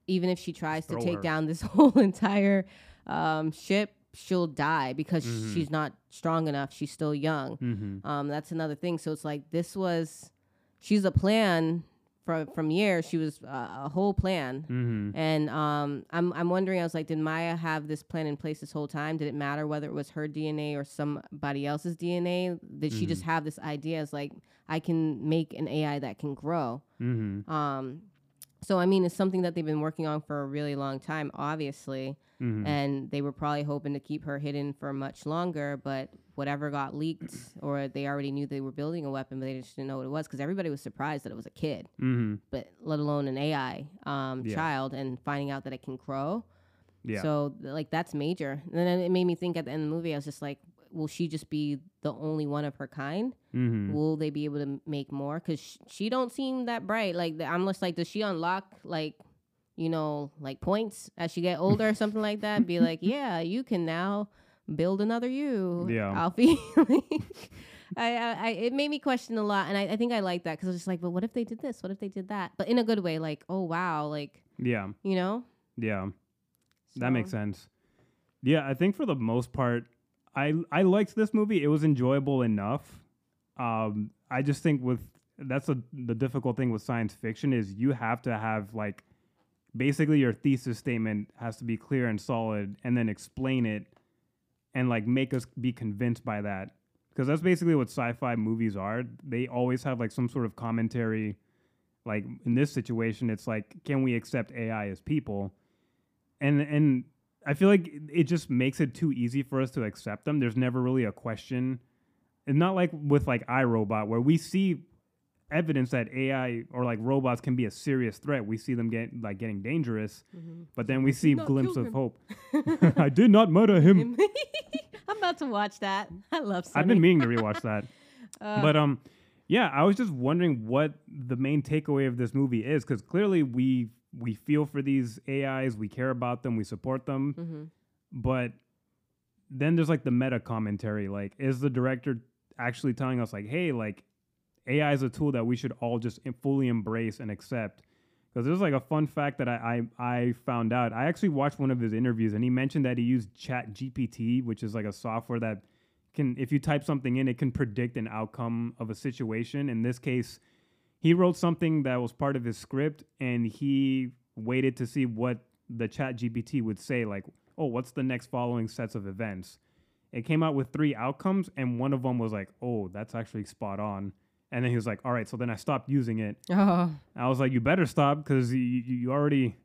even if she tries to take her. down this whole entire um, ship, she'll die because Mhm. she's not strong enough. She's still young. Mm-hmm. Um, that's another thing. So it's like this was, she's a plan from from years. She was uh, a whole plan, Mm-hmm. and um, I'm I'm wondering. I was like, did Maya have this plan in place this whole time? Did it matter whether it was her DNA or somebody else's DNA? Did she just have this idea as like I can make an AI that can grow? Mm-hmm. Um, so I mean, it's something that they've been working on for a really long time, obviously Mm-hmm. and they were probably hoping to keep her hidden for much longer but whatever got leaked or they already knew they were building a weapon but they just didn't know what it was because everybody was surprised that it was a kid Mm-hmm. but let alone an ai um, Yeah. child and finding out that it can grow Yeah. so like that's major and then it made me think at the end of the movie i was just like will she just be the only one of her kind mm-hmm. will they be able to make more because sh- she don't seem that bright like i'm just like does she unlock like you know like points as she get older or something like that be like yeah you can now build another you Yeah. alfie Like, I, I, I it made me question a lot and i, I think i like that because i was just like but what if they did this what if they did that but in a good way like oh wow like Yeah. you know Yeah. That makes sense. Yeah, I think for the most part, I I liked this movie. It was enjoyable enough. Um, I just think with that's a, the difficult thing with science fiction is you have to have like basically your thesis statement has to be clear and solid, and then explain it and like make us be convinced by that because that's basically what sci-fi movies are. They always have like some sort of commentary. Like in this situation, it's like, can we accept AI as people? and and I feel like it- just makes it too easy for us to accept them. There's never really a question. It's not like with like I, Robot where we see evidence that AI or like robots can be a serious threat. We see them get like getting dangerous, but then we see not glimpse of him. hope. I did not murder him. i'm about to watch that i love I've been meaning to rewatch that. Uh, but um yeah, I was just wondering what the main takeaway of this movie is cuz clearly we we feel for these AIs, we care about them, we support them. mhm. but then there's like the meta commentary like is the director actually telling us like hey like ai is a tool that we should all just fully embrace and accept because there's like a fun fact that I, I i found out i actually watched one of his interviews and he mentioned that he used ChatGPT which is like a software that can if you type something in it can predict an outcome of a situation in this case he wrote something that was part of his script and he waited to see what the ChatGPT would say like oh what's the next following sets of events? It came out with three outcomes and one of them was like oh that's actually spot on. And then he was like all right so then i stopped using it. Oh i was like you better stop because you, you, already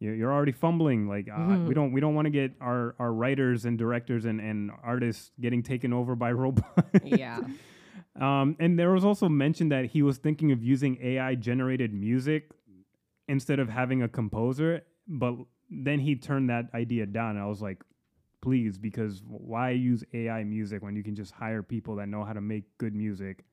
you- you're already fumbling. Like uh, Mhm. we don't we don't want to get our, our writers and directors and, and artists getting taken over by robots. Yeah um, and there was also mention that he was thinking of using AI generated music instead of having a composer, but then he turned that idea down. I was like, please, because why use AI music when you can just hire people that know how to make good music?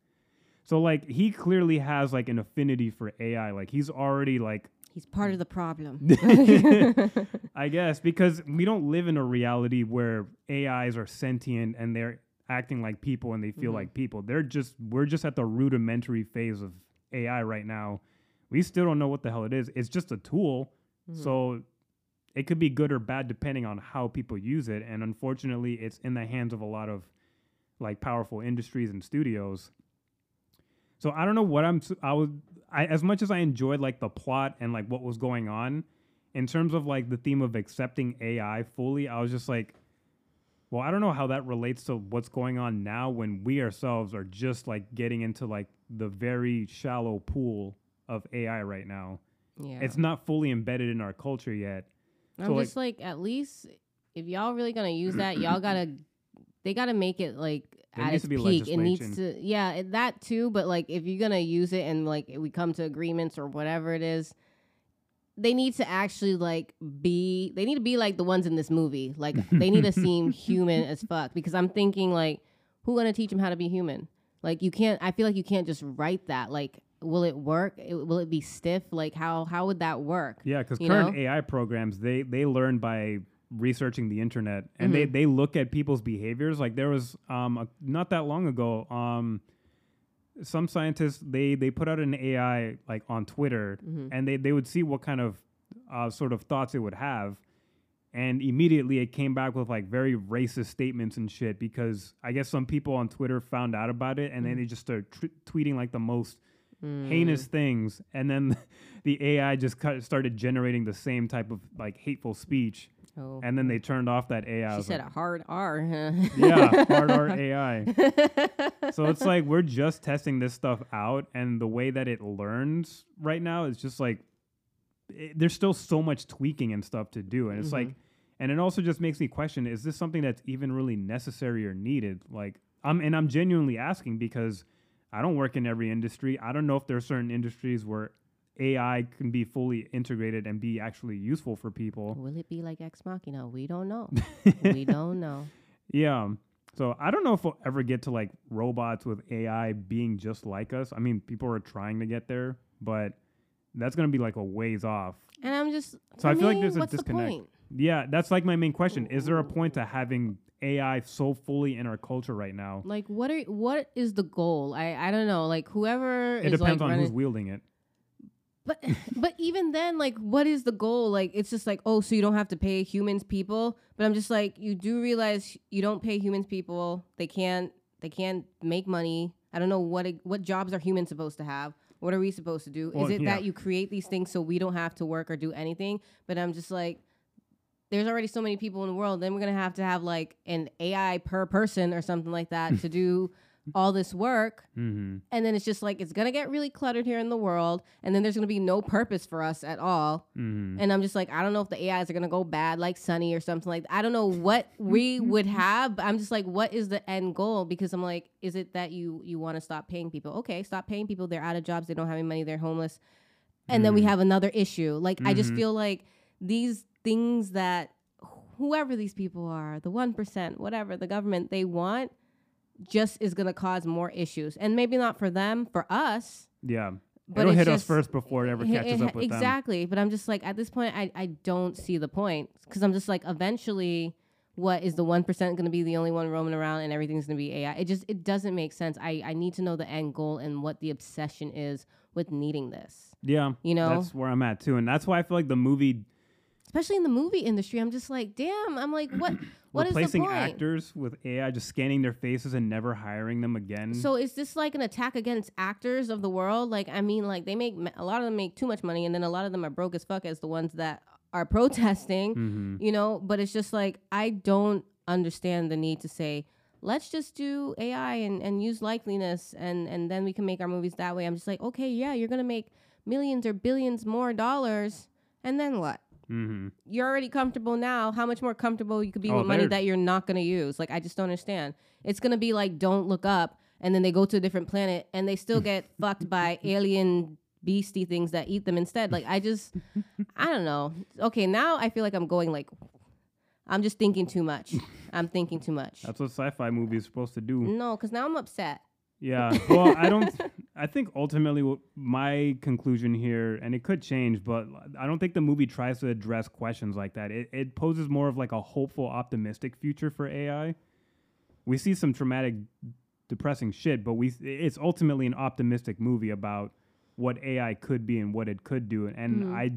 So like he clearly has like an affinity for AI. Like he's already like he's part of the problem I guess because we don't live in a reality where AIs are sentient and they're acting like people and they feel Mhm. like people. They're just we're just at the rudimentary phase of AI right now. We still don't know what the hell it is. It's just a tool. Mhm. So it could be good or bad depending on how people use it and unfortunately it's in the hands of a lot of like powerful industries and studios. So I don't know what I'm I was I as much as I enjoyed like the plot and like what was going on in terms of like the theme of accepting AI fully, I was just like Well, I don't know how that relates to what's going on now when we ourselves are just like getting into like the very shallow pool of AI right now. Yeah. It's not fully embedded in our culture yet. I'm so, like- just like, at least if y'all really gonna use that, y'all gotta they gotta make it like There at needs its to be peak. It needs to yeah, it- that too, but like if you're gonna use it and like we come to agreements or whatever it is, they need to actually like be they need to be like the ones in this movie. Like they need to seem human as fuck because I'm thinking like who gonna teach them how to be human? Like you can't I feel like you can't just write that. Like will it work? It, will it be stiff? Like how how would that work? Yeah, because current know? AI programs they they learn by researching the internet and they Mhm. they look at people's behaviors. Like there was um a, not that long ago um some scientists they they put out an AI like on Twitter Mhm. and they they would see what kind of uh, sort of thoughts it would have. And immediately it came back with like very racist statements and shit because I guess some people on Twitter found out about it and then Mhm. they just started tr- tweeting like the most Mm. heinous things and then the ai just started generating the same type of like hateful speech Oh. and then they turned off that ai She said like, a hard R. Huh? yeah hard R ai so it's like we're just testing this stuff out and the way that it learns right now is just like it, there's still so much tweaking and stuff to do and it's like Mhm. and it also just makes me question is this something that's even really necessary or needed like i'm and i'm genuinely asking because i don't work in every industry i don't know if there are certain industries where ai can be fully integrated and be actually useful for people Will it be like Ex Machina? We don't know. we don't know. Yeah. So I don't know if we'll ever get to like robots with AI being just like us. I mean, people are trying to get there, but that's going to be like a ways off. And I'm just. So I feel like there's a disconnect. The? Yeah, that's like my main question. Is there a point to having AI so fully in our culture right now? Like, what are what is the goal? I I don't know. Like, whoever It depends like on who's wielding it. But but even then, like, what is the goal? Like, it's just like, oh, so you don't have to pay humans people. But I'm just like, you do realize you don't pay humans people. They can't they can't make money. I don't know what it, what jobs are humans supposed to have. What are we supposed to do? Well, is it yeah. that you create these things so we don't have to work or do anything? But I'm just like, there's already so many people in the world. Then we're gonna have to have like an AI per person or something like that to do all this work Mm-hmm. and then it's just like it's gonna get really cluttered here in the world and then there's gonna be no purpose for us at all. Mm-hmm. and i'm just like i don't know if the ais are gonna go bad like Sonny or something like i don't know what we would have but i'm just like what is the end goal? Because i'm like is it that you you want to stop paying people? Okay stop paying people. They're out of jobs. They don't have any money. They're homeless. And then we Mhm. have another issue. Like i just Mhm. feel like these things that whoever these people are the 1% whatever the government they want just is going to cause more issues and maybe not for them for us Yeah. but It'll hit us first before it ever catches h- up with them. exactly but i'm just like at this point i, I don't see the point because i'm just like eventually what is the 1% going to be the only one roaming around and everything's going to be ai it just it doesn't make sense i i need to know the end goal and what the obsession is with needing this Yeah. you know That's where I'm at too. And that's why I feel like the movie especially in the movie industry i'm just like damn i'm like what what is the replacing point actors with AI, just scanning their faces and never hiring them again. So is this like an attack against actors of the world? Like, I mean, like they make a lot of them make too much money, and then a lot of them are broke as fuck as the ones that are protesting. mm-hmm. You know, but it's just like I don't understand the need to say let's just do AI and, and use likeliness and and then we can make our movies that way. I'm just like, okay, yeah, you're gonna make millions or billions more dollars, and then what? Mm-hmm. you're already comfortable now. How much more comfortable you could be Oh, with money that you're not going to use? Like, I just don't understand. It's going to be like, don't look up, and then they go to a different planet and they still get fucked by alien beastie things that eat them instead. Like, I just, I don't know. Okay, now I feel like I'm going like, I'm just thinking too much. I'm thinking too much. That's what sci-fi movies are supposed to do. No, because now I'm upset. Yeah. Well, I don't. I think ultimately, what my conclusion here, and it could change, but I don't think the movie tries to address questions like that. It it poses more of like a hopeful, optimistic future for AI. We see some traumatic, depressing shit, but we it's ultimately an optimistic movie about what AI could be and what it could do. And Mhm. I,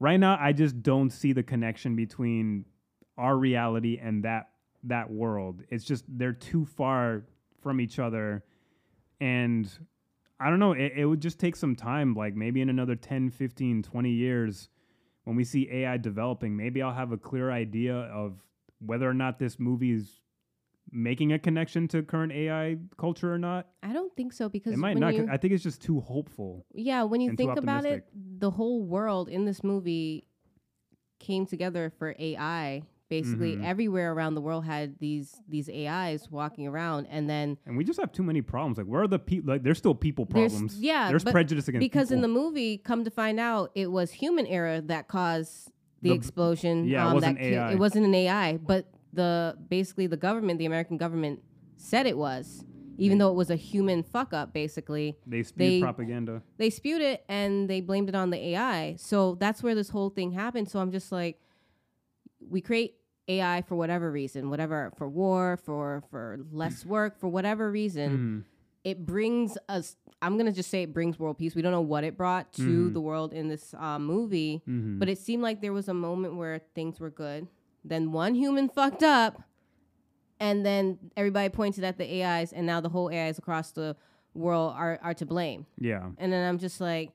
right now, I just don't see the connection between our reality and that that world. It's just they're too far from each other and I don't know, it, it would just take some time like maybe in another 10, 15, 20 years when we see AI developing, maybe I'll have a clear idea of whether or not this movie is making a connection to current AI culture or not. I don't think so because It might not. you- I think it's just too hopeful. Yeah, when you think about it, the whole world in this movie came together for AI. Basically, Mhm. everywhere around the world had these these AIs walking around, and then And we just have too many problems. Like, where are the people? Like, there's still people There's- problems. yeah, there's prejudice against people. because in the movie, come to find out, it was human error that caused the, The- explosion. yeah, it um, wasn't that AI. It wasn't an AI, but the basically the government, the American government, said it was, even though it was a human fuck up. Basically, they spewed they- propaganda. they spewed it and they blamed it on the AI. So that's where this whole thing happened. So I'm just like, we create AI for whatever reason, whatever for war, for for less work, for whatever reason. Mhm. It brings us. I'm gonna just say it brings world peace. We don't know what it brought to Mhm. the world in this uh, movie, Mhm. but it seemed like there was a moment where things were good. Then one human fucked up, and then everybody pointed at the AIs, and now the whole AIs across the world are are to blame. yeah, And then I'm just like,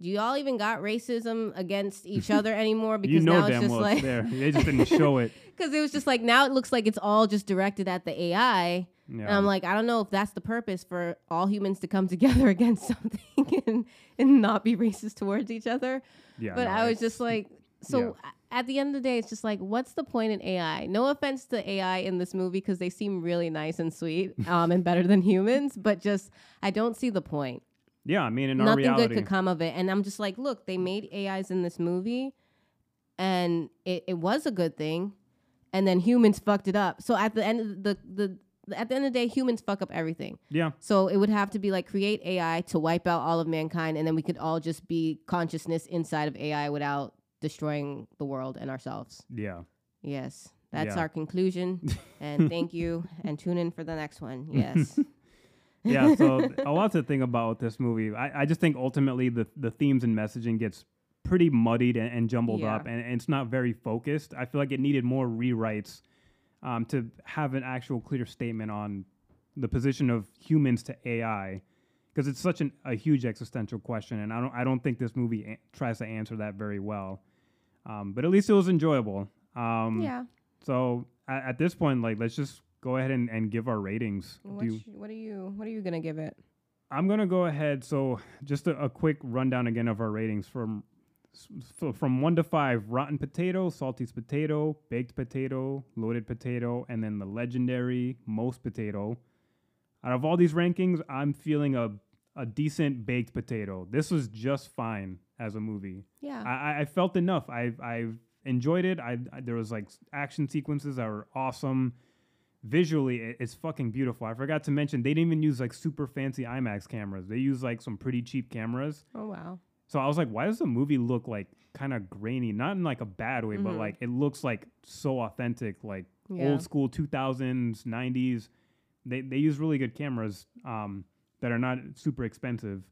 do y'all even got racism against each other anymore? Because you know now it's just well like, it's there. They just didn't show it. because it was just like now it looks like it's all just directed at the AI. Yeah. And I'm like, I don't know if that's the purpose for all humans to come together against something and, and not be racist towards each other. yeah, but no, I was just like, so yeah. at the end of the day, it's just like, what's the point in AI? No offense to AI in this movie because they seem really nice and sweet um, and better than humans, but just I don't see the point yeah. I mean, in our nothing reality, good could come of it. And I'm just like, look, they made AIs in this movie, and it, it was a good thing, and then humans fucked it up. So at the end of the the at the end of the day, humans fuck up everything. yeah, So it would have to be like create AI to wipe out all of mankind, and then we could all just be consciousness inside of AI without destroying the world and ourselves. yeah. Yes, that's Yeah. our conclusion. and thank you, and tune in for the next one. Yes. yeah, so a lot to think about this movie. I, I just think ultimately the the themes and messaging gets pretty muddied and, and jumbled Yeah. up, and, and it's not very focused. I feel like it needed more rewrites um, to have an actual clear statement on the position of humans to AI, because it's such an, a huge existential question, and I don't I don't think this movie a- tries to answer that very well. Um, but at least it was enjoyable. Um, yeah. So at, at this point, like, let's just go ahead and, and give our ratings. What, you- what are you What are you gonna give it? I'm gonna go ahead. So just a, a quick rundown again of our ratings from so from one to five: rotten potato, salty potato, baked potato, loaded potato, and then the legendary most potato. Out of all these rankings, I'm feeling a a decent baked potato. This was just fine as a movie. Yeah. I, I- felt enough. I I've enjoyed it. I, I there was like action sequences that were awesome. Visually, it's fucking beautiful. I forgot to mention they didn't even use like super fancy IMAX cameras. They use like some pretty cheap cameras. oh wow. So I was like, why does the movie look like kind of grainy? Not in like a bad way, but Mhm. like it looks like so authentic, like Yeah. old school 2000s, 90s. They they use really good cameras um, that are not super expensive.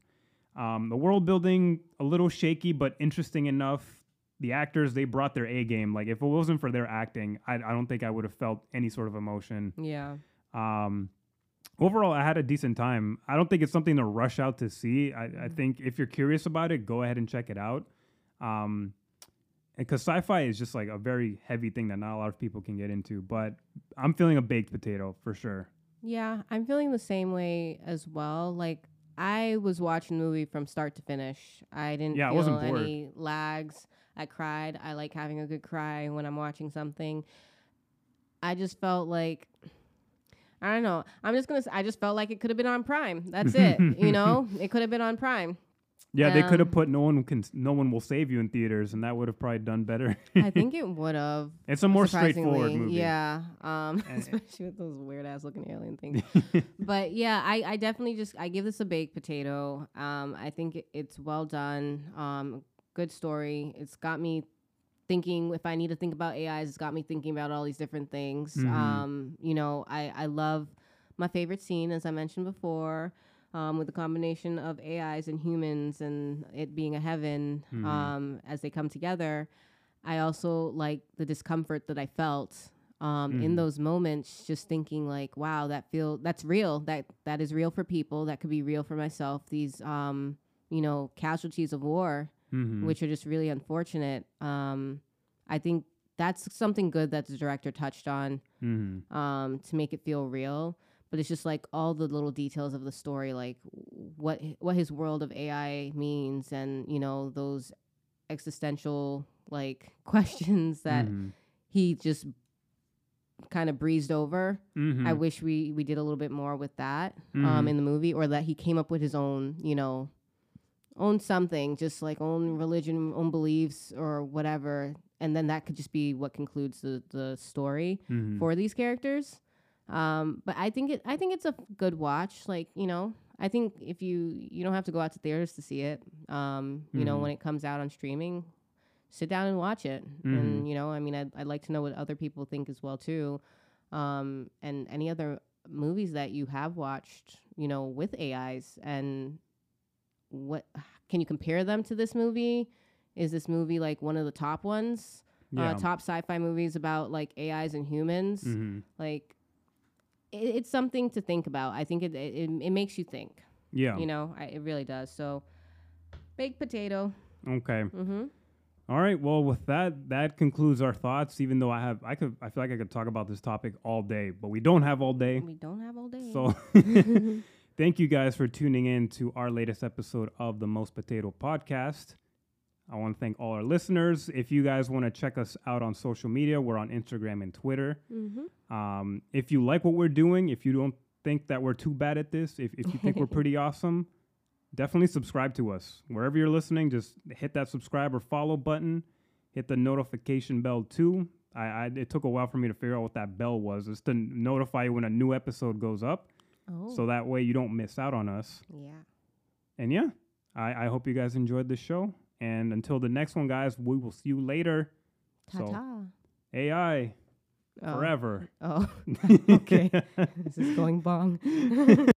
Um, the world building a little shaky, but interesting enough. The actors they brought their A game. Like if it wasn't for their acting, I, I don't think I would have felt any sort of emotion. Yeah. Um, overall, I had a decent time. I don't think it's something to rush out to see. I, I Mhm. think if you're curious about it, go ahead and check it out. Um, because sci-fi is just like a very heavy thing that not a lot of people can get into. But I'm feeling a baked potato for sure. Yeah, I'm feeling the same way as well. Like I was watching the movie from start to finish. I didn't Yeah, I feel wasn't bored. any lags. I cried. I like having a good cry when I'm watching something. I just felt like I don't know. I'm just gonna. I just felt like it could have been on Prime. That's it. you know, it could have been on Prime. Yeah, they could have Um, put no one can no one will save you in theaters, and that would have probably done better. I think it would have. it's a more straightforward movie. Yeah, um, And- especially with those weird ass looking alien things. but yeah, I, I definitely just I give this a baked potato. Um, I think it, it's well done. Um, good story. It's got me thinking. If I need to think about AIs, it's got me thinking about all these different things. Mhm. Um, you know, I I love my favorite scene, as I mentioned before. Um, with the combination of AIs and humans and it being a heaven Mhm. um, as they come together, I also like the discomfort that I felt um, in Mhm. those moments, just thinking like, wow, that feel that's real. That that is real for people. That could be real for myself. These um, you know casualties of war, Mhm. which are just really unfortunate. Um, I think that's something good that the director touched on Mm-hmm. um, to make it feel real. But it's just like all the little details of the story, like what what his world of AI means, and you know those existential like questions that mm-hmm. he just kind of breezed over. Mm-hmm. I wish we we did a little bit more with that um, Mhm. in the movie, or that he came up with his own, you know, own something, just like own religion, own beliefs, or whatever, and then that could just be what concludes the the story Mhm. for these characters. Um, but I think it I think it's a good watch. Like you know, I think if you you don't have to go out to theaters to see it. Um, you know, Mhm. when it comes out on streaming, sit down and watch it. Mhm. And you know, I mean, I'd, I'd like to know what other people think as well too. Um, and any other movies that you have watched, you know, with AIs and what can you compare them to this movie? Is this movie like one of the top ones? yeah. Uh, top sci-fi movies about like AIs and humans? Mhm. Like, it, it's something to think about. I think it it, it makes you think. Yeah. You know, I, it really does. So, baked potato. Okay. Mm-hmm. All right. Well, with that, that concludes our thoughts. Even though I have, I could, I feel like I could talk about this topic all day, but we don't have all day. We don't have all day. So, thank you guys for tuning in to our latest episode of the Most Potato Podcast. I want to thank all our listeners. If you guys want to check us out on social media, we're on Instagram and Twitter. mm-hmm. Um, if you like what we're doing, if you don't think that we're too bad at this, if, if you think we're pretty awesome, definitely subscribe to us. Wherever you're listening, just hit that subscribe or follow button. Hit the notification bell too. I, I it took a while for me to figure out what that bell was. It's to notify you when a new episode goes up, Oh. so that way you don't miss out on us. yeah. And yeah, I, I hope you guys enjoyed the show. And until the next one, guys, we will see you later. Ta So- ta. AI Oh. forever. Oh. okay. this is going bong.